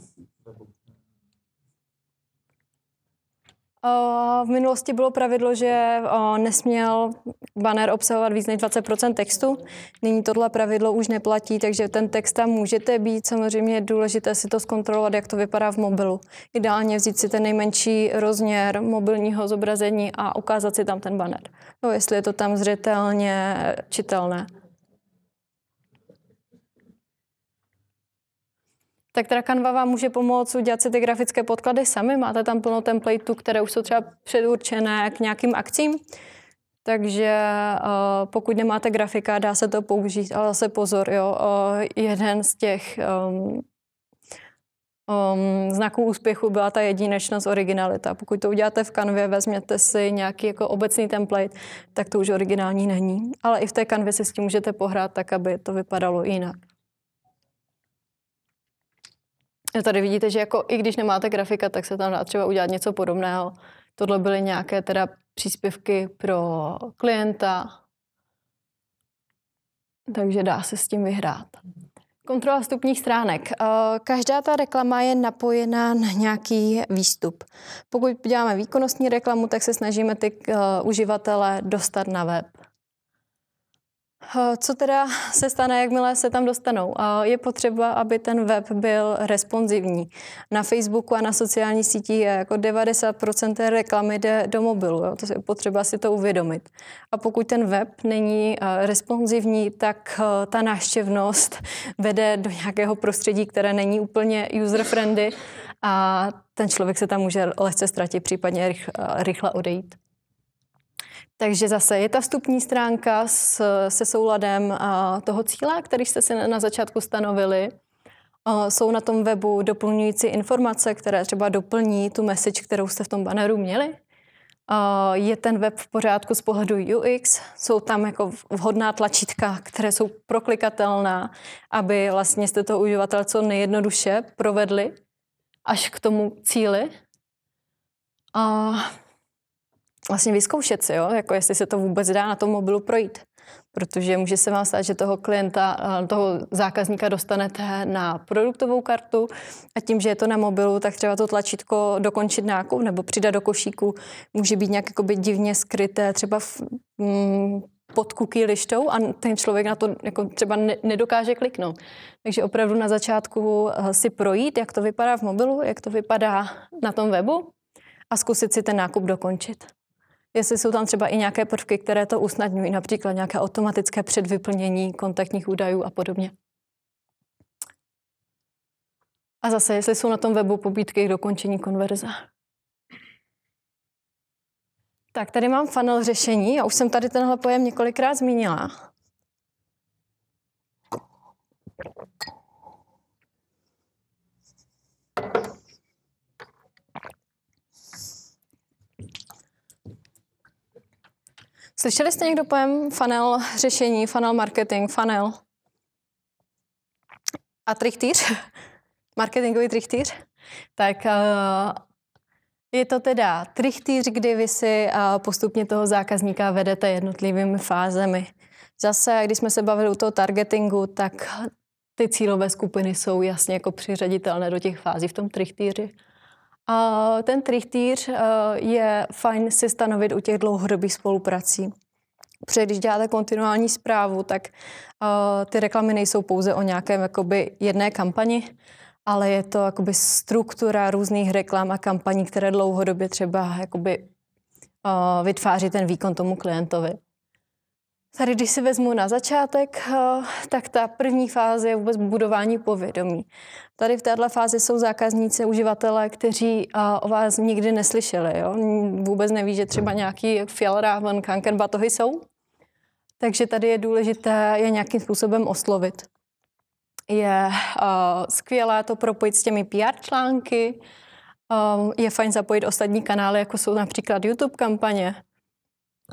V minulosti bylo pravidlo, že nesměl banner obsahovat víc než 20% textu. Nyní tohle pravidlo už neplatí, takže ten text tam můžete být. Samozřejmě je důležité si to zkontrolovat, jak to vypadá v mobilu. Ideálně vzít si ten nejmenší rozměr mobilního zobrazení a ukázat si tam ten banner. No, jestli je to tam zřetelně čitelné. Tak teda Canva vám může pomoct udělat si ty grafické podklady sami. Máte tam plno templateů, které už jsou třeba předurčené k nějakým akcím. Takže uh, pokud nemáte grafika, dá se to použít, ale zase pozor, jo, uh, jeden z těch um, um, znaků úspěchu byla ta jedinečnost, originalita. Pokud to uděláte v kanvě, vezměte si nějaký jako obecný template, tak to už originální není. Ale i v té kanvě si s tím můžete pohrát tak, aby to vypadalo jinak. Tady vidíte, že jako i když nemáte grafika, tak se tam dá třeba udělat něco podobného. Tohle byly nějaké teda příspěvky pro klienta, takže dá se s tím vyhrát. Kontrola vstupních stránek. Eh, každá ta reklama je napojená na nějaký výstup. Pokud děláme výkonnostní reklamu, tak se snažíme ty uh, uživatele dostat na web. Eh, co teda se stane, jakmile se tam dostanou? Eh, je potřeba, aby ten web byl responsivní. Na Facebooku a na sociální sítích je jako 90% reklamy jde do mobilu. Jo? To je potřeba si to uvědomit. A pokud ten web není eh, responsivní, tak ta návštěvnost <laughs> vede do nějakého prostředí, které není úplně user-friendly a ten člověk se tam může lehce ztratit, případně rychle odejít. Takže zase je ta vstupní stránka s, se souladem toho cíle, který jste si na začátku stanovili. Jsou na tom webu doplňující informace, které třeba doplní tu message, kterou jste v tom banneru měli. Je ten web v pořádku z pohledu UX, jsou tam jako vhodná tlačítka, které jsou proklikatelná, aby vlastně jste to uživatel co nejjednoduše provedli až k tomu cíli. Vlastně vyzkoušet si, jo? jako jestli se to vůbec dá na tom mobilu projít. Protože může se vám stát, že toho klienta, eh, toho zákazníka dostanete na produktovou kartu a tím, že je to na mobilu, tak třeba to tlačítko dokončit nákup nebo přidat do košíku může být nějak jakoby divně skryté, třeba v, mm, pod cookie lištou a ten člověk na to jako třeba ne, nedokáže kliknout. Takže opravdu na začátku eh, si projít, jak to vypadá v mobilu, jak to vypadá na tom webu a zkusit si ten nákup dokončit jestli jsou tam třeba i nějaké prvky, které to usnadňují, například nějaké automatické předvyplnění kontaktních údajů a podobně. A zase, jestli jsou na tom webu pobídky k dokončení konverze. Tak, tady mám funnel řešení. Já už jsem tady tenhle pojem několikrát zmínila. Slyšeli jste někdo pojem funnel řešení, funnel marketing, funnel? A trichtýř? <laughs> Marketingový trichtýř? Tak uh, je to teda trichtýř, kdy vy si uh, postupně toho zákazníka vedete jednotlivými fázemi. Zase, když jsme se bavili u toho targetingu, tak ty cílové skupiny jsou jasně jako přiřaditelné do těch fází v tom trichtýři. A ten trichtýř eh, je fajn si stanovit u těch dlouhodobých spoluprací. Protože když děláte kontinuální zprávu, tak uh, ty reklamy nejsou pouze o nějakém jakoby, jedné kampani, ale je to jakoby, struktura různých reklam a kampaní, které dlouhodobě třeba jakoby, uh, vytváří ten výkon tomu klientovi. Tady, když si vezmu na začátek, uh, tak ta první fáze je vůbec budování povědomí. Tady v této fázi jsou zákazníci, uživatelé, kteří o vás nikdy neslyšeli. Jo? Vůbec neví, že třeba nějaký Fjallraven, batohy jsou. Takže tady je důležité je nějakým způsobem oslovit. Je uh, skvělé to propojit s těmi PR články, je fajn zapojit ostatní kanály, jako jsou například YouTube kampaně,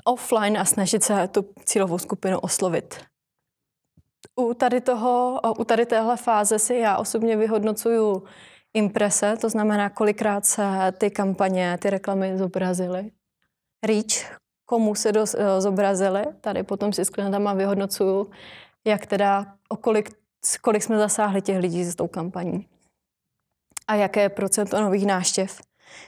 offline a snažit se tu cílovou skupinu oslovit u tady, toho, u tady téhle fáze si já osobně vyhodnocuju imprese, to znamená, kolikrát se ty kampaně, ty reklamy zobrazily. Reach, komu se do, zobrazily. Tady potom si s klientama vyhodnocuju, jak teda, o kolik, kolik jsme zasáhli těch lidí s tou kampaní. A jaké je procento nových náštěv.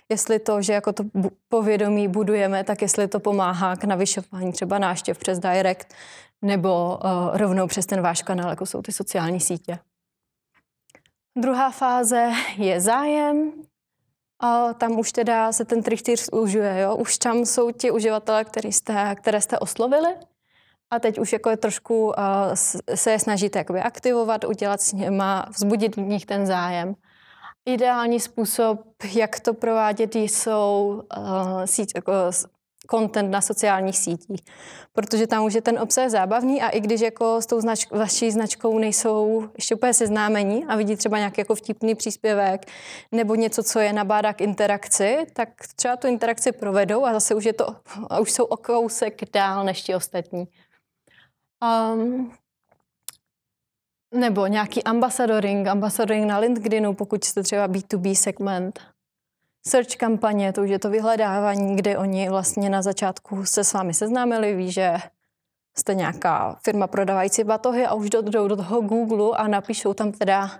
Jestli to, že jako to povědomí budujeme, tak jestli to pomáhá k navyšování třeba náštěv přes direct nebo uh, rovnou přes ten váš kanál, jako jsou ty sociální sítě. Druhá fáze je zájem. A tam už teda se ten trichtýř užuje, jo? Už tam jsou ti uživatelé, který jste, které jste oslovili a teď už jako je trošku uh, se je snažíte jakoby aktivovat, udělat s něma, vzbudit v nich ten zájem. Ideální způsob, jak to provádět, jsou uh, síť, jako content na sociálních sítích, protože tam už je ten obsah zábavný a i když jako s tou znač- vaší značkou nejsou ještě úplně seznámení a vidí třeba nějaký jako vtipný příspěvek nebo něco, co je nabádá k interakci, tak třeba tu interakci provedou a zase už je to, a už jsou o kousek dál než ti ostatní. Um, nebo nějaký ambasadoring, ambasadoring na LinkedInu, pokud jste třeba B2B segment. Search kampaně, to už je to vyhledávání, kde oni vlastně na začátku se s vámi seznámili, ví, že jste nějaká firma prodávající batohy a už jdou do toho Google a napíšou tam teda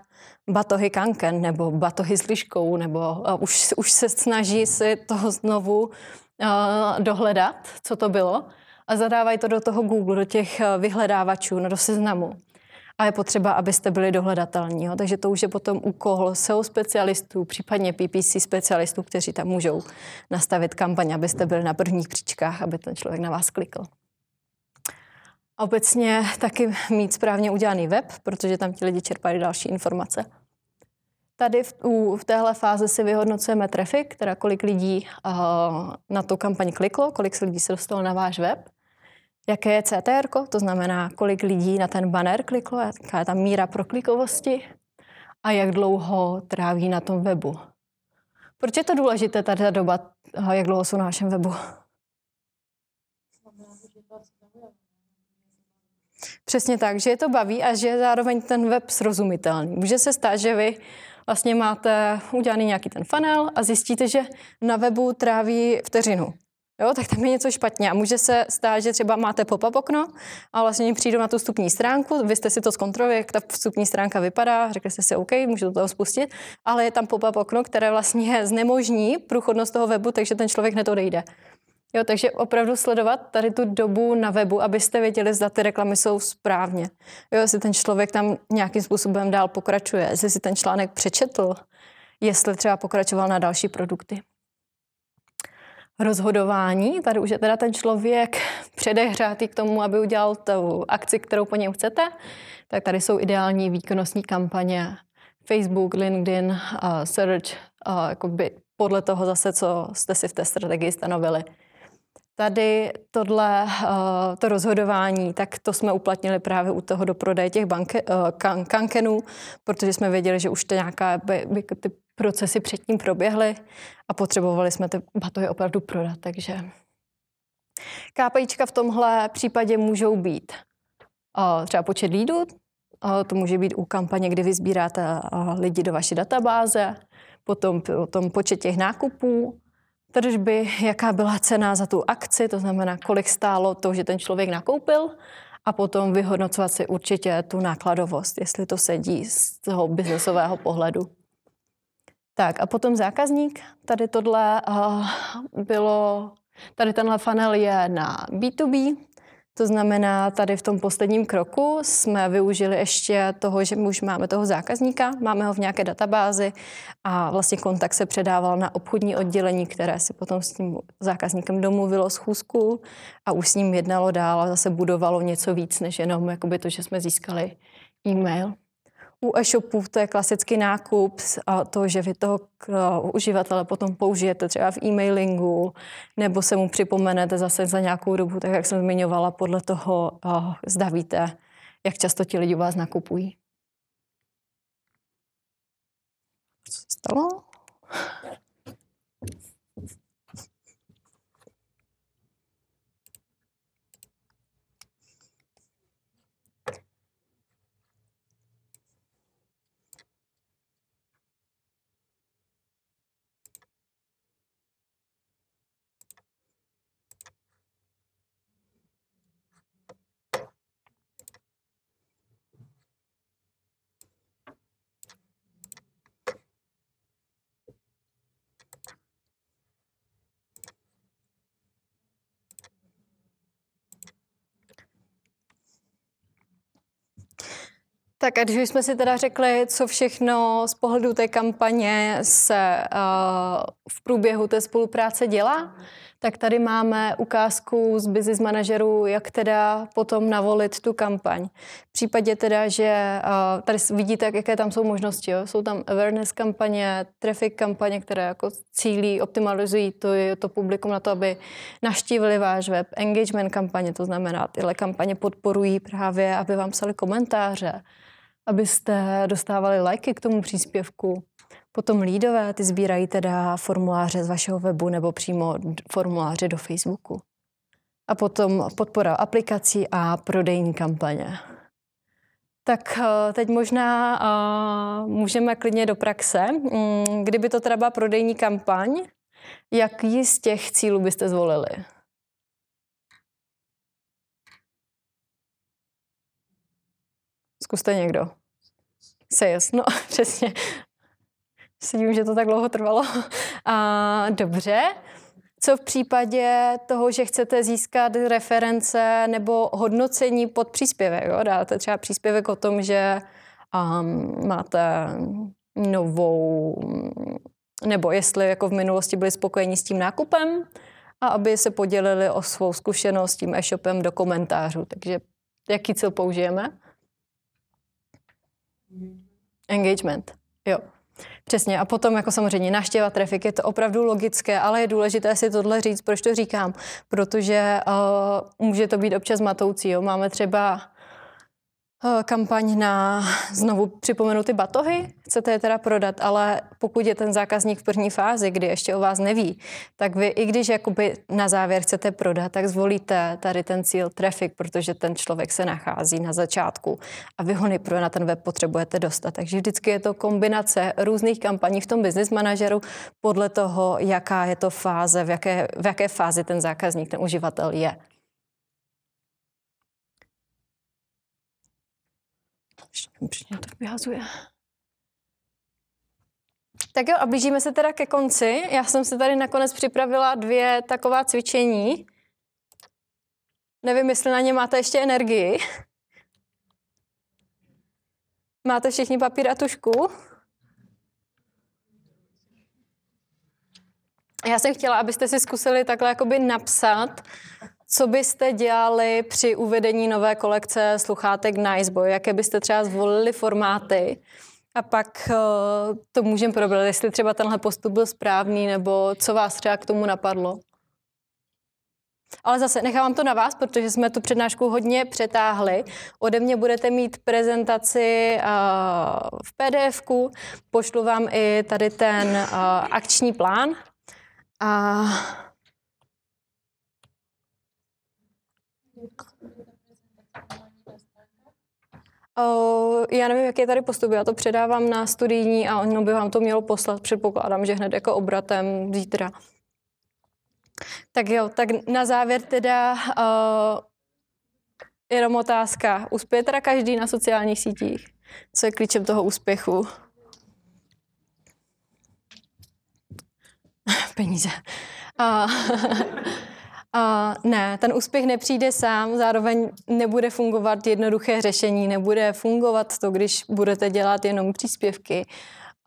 batohy kanken nebo batohy s liškou, nebo uh, už, už se snaží si toho znovu uh, dohledat, co to bylo a zadávají to do toho Google, do těch uh, vyhledávačů, no, do seznamu a je potřeba, abyste byli dohledatelní. Jo? Takže to už je potom úkol SEO specialistů, případně PPC specialistů, kteří tam můžou nastavit kampaň, abyste byli na prvních příčkách, aby ten člověk na vás klikl. Obecně taky mít správně udělaný web, protože tam ti lidi čerpají další informace. Tady v, u, v téhle fázi si vyhodnocujeme traffic, teda kolik lidí uh, na tu kampaň kliklo, kolik lidí se dostalo na váš web jaké je CTR, to znamená, kolik lidí na ten banner kliklo, jaká je ta míra proklikovosti a jak dlouho tráví na tom webu. Proč je to důležité, tady ta doba, jak dlouho jsou na našem webu? Přesně tak, že je to baví a že je zároveň ten web srozumitelný. Může se stát, že vy vlastně máte udělaný nějaký ten funnel a zjistíte, že na webu tráví vteřinu jo, tak tam je něco špatně. A může se stát, že třeba máte pop-up okno a vlastně přijdu na tu vstupní stránku, vy jste si to zkontrolovali, jak ta vstupní stránka vypadá, řekli jste si OK, můžu to tam spustit, ale je tam pop-up okno, které vlastně znemožní průchodnost toho webu, takže ten člověk hned odejde. Jo, takže opravdu sledovat tady tu dobu na webu, abyste věděli, zda ty reklamy jsou správně. Jo, jestli ten člověk tam nějakým způsobem dál pokračuje, jestli si ten článek přečetl, jestli třeba pokračoval na další produkty rozhodování. Tady už je teda ten člověk <laughs> předehřátý k tomu, aby udělal tu akci, kterou po něm chcete. Tak tady jsou ideální výkonnostní kampaně Facebook, LinkedIn, uh, search, uh, jakoby podle toho zase, co jste si v té strategii stanovili. Tady tohle, uh, to rozhodování, tak to jsme uplatnili právě u toho do prodeje těch banke, uh, kan, kankenů, protože jsme věděli, že už to nějaká ty procesy předtím proběhly a potřebovali jsme ty batohy opravdu prodat, takže KPIčka v tomhle případě můžou být uh, třeba počet lídů, to může být u kampaně, kdy vy sbíráte lidi do vaší databáze, potom, potom počet těch nákupů, tržby, jaká byla cena za tu akci, to znamená, kolik stálo to, že ten člověk nakoupil, a potom vyhodnocovat si určitě tu nákladovost, jestli to sedí z toho biznesového pohledu. Tak a potom zákazník. Tady tohle uh, bylo, tady tenhle funnel je na B2B, to znamená, tady v tom posledním kroku jsme využili ještě toho, že už máme toho zákazníka, máme ho v nějaké databázi a vlastně kontakt se předával na obchodní oddělení, které si potom s tím zákazníkem domluvilo schůzku a už s ním jednalo dál a zase budovalo něco víc, než jenom jakoby to, že jsme získali e-mail. U e-shopů to je klasický nákup a to, že vy toho uživatele potom použijete třeba v e-mailingu nebo se mu připomenete zase za nějakou dobu, tak jak jsem zmiňovala, podle toho zda víte, jak často ti lidi u vás nakupují. Co se stalo? Tak a když jsme si teda řekli, co všechno z pohledu té kampaně se uh, v průběhu té spolupráce dělá, tak tady máme ukázku z business manažerů, jak teda potom navolit tu kampaň. V případě teda, že tady vidíte, jaké tam jsou možnosti. Jo? Jsou tam awareness kampaně, traffic kampaně, které jako cílí, optimalizují to, to publikum na to, aby naštívili váš web. Engagement kampaně, to znamená, tyhle kampaně podporují právě, aby vám psali komentáře, abyste dostávali lajky k tomu příspěvku. Potom lídové, ty sbírají teda formuláře z vašeho webu nebo přímo formuláře do Facebooku. A potom podpora aplikací a prodejní kampaně. Tak eh, teď možná uh, můžeme klidně do praxe. Mm, kdyby to byla prodejní kampaň, jaký z těch cílů byste zvolili? Zkuste někdo. Sales, no <laughs> přesně. Sedím, že to tak dlouho trvalo. A, dobře. Co v případě toho, že chcete získat reference nebo hodnocení pod příspěvek? Jo? Dáte třeba příspěvek o tom, že um, máte novou, nebo jestli jako v minulosti byli spokojení s tím nákupem a aby se podělili o svou zkušenost s tím e-shopem do komentářů. Takže jaký cíl použijeme? Engagement. Jo. Přesně. A potom jako samozřejmě naštěva trafik, je to opravdu logické, ale je důležité si tohle říct, proč to říkám. Protože uh, může to být občas matoucí. Jo. Máme třeba kampaň na, znovu připomenu ty batohy, chcete je teda prodat, ale pokud je ten zákazník v první fázi, kdy ještě o vás neví, tak vy, i když jakoby na závěr chcete prodat, tak zvolíte tady ten cíl traffic, protože ten člověk se nachází na začátku a vy ho nejprve na ten web potřebujete dostat. Takže vždycky je to kombinace různých kampaní v tom business manažeru podle toho, jaká je to fáze, v jaké, v jaké fázi ten zákazník, ten uživatel je. Mě to vyhazuje. Tak jo, a blížíme se teda ke konci. Já jsem si tady nakonec připravila dvě taková cvičení. Nevím, jestli na ně máte ještě energii. Máte všichni papír a tušku? Já jsem chtěla, abyste si zkusili takhle jakoby napsat co byste dělali při uvedení nové kolekce sluchátek Niceboy? Jaké byste třeba zvolili formáty? A pak uh, to můžeme probrat, jestli třeba tenhle postup byl správný, nebo co vás třeba k tomu napadlo. Ale zase nechávám to na vás, protože jsme tu přednášku hodně přetáhli. Ode mě budete mít prezentaci uh, v pdf pošlu vám i tady ten uh, akční plán. A Uh, já nevím, jaký je tady postup. Já to předávám na studijní a ono by vám to mělo poslat. Předpokládám, že hned jako obratem zítra. Tak jo, tak na závěr teda uh, jenom otázka. Uspěje teda každý na sociálních sítích? Co je klíčem toho úspěchu? <laughs> Peníze. Uh, <laughs> Ne, ten úspěch nepřijde sám, zároveň nebude fungovat jednoduché řešení, nebude fungovat to, když budete dělat jenom příspěvky.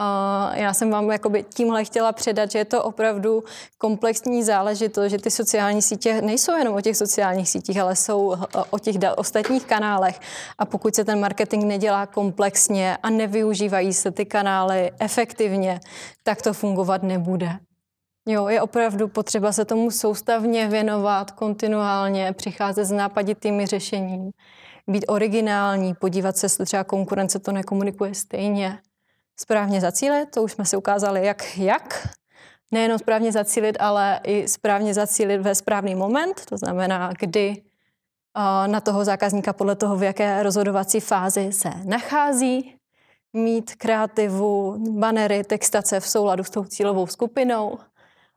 Uh, já jsem vám jakoby tímhle chtěla předat, že je to opravdu komplexní záležitost, že ty sociální sítě nejsou jenom o těch sociálních sítích, ale jsou o těch ostatních kanálech. A pokud se ten marketing nedělá komplexně a nevyužívají se ty kanály efektivně, tak to fungovat nebude. Jo, je opravdu potřeba se tomu soustavně věnovat, kontinuálně, přicházet s nápaditými řešením, být originální, podívat se, jestli třeba konkurence to nekomunikuje stejně. Správně zacílit, to už jsme si ukázali, jak, jak. Nejenom správně zacílit, ale i správně zacílit ve správný moment, to znamená, kdy na toho zákazníka podle toho, v jaké rozhodovací fázi se nachází, mít kreativu, banery, textace v souladu s tou cílovou skupinou,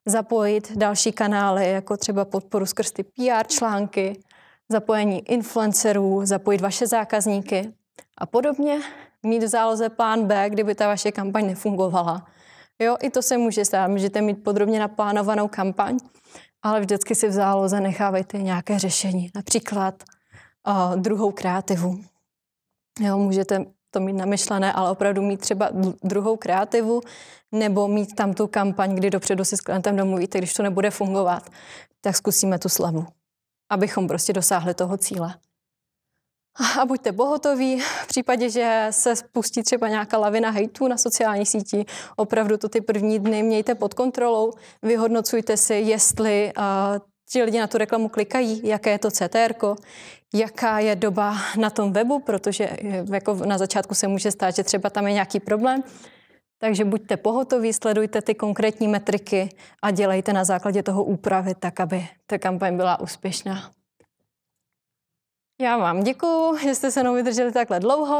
zapojit další kanály, jako třeba podporu skrz ty PR články, zapojení influencerů, zapojit vaše zákazníky a podobně. Mít v záloze plán B, kdyby ta vaše kampaň nefungovala. Jo, i to se může stát. Můžete mít podrobně naplánovanou kampaň, ale vždycky si v záloze nechávejte nějaké řešení. Například uh, druhou kreativu. Jo, můžete to mít namyšlené, ale opravdu mít třeba druhou kreativu nebo mít tam tu kampaň, kdy dopředu si s klientem domluvíte, když to nebude fungovat, tak zkusíme tu slavu, abychom prostě dosáhli toho cíle. A buďte pohotoví, v případě, že se spustí třeba nějaká lavina hejtů na sociálních sítích, opravdu to ty první dny mějte pod kontrolou, vyhodnocujte si, jestli uh, ti lidi na tu reklamu klikají, jaké je to CTR, jaká je doba na tom webu, protože eh, jako na začátku se může stát, že třeba tam je nějaký problém. Takže buďte pohotoví, sledujte ty konkrétní metriky a dělejte na základě toho úpravy tak, aby ta kampaň byla úspěšná. Já vám děkuji, že jste se mnou vydrželi takhle dlouho.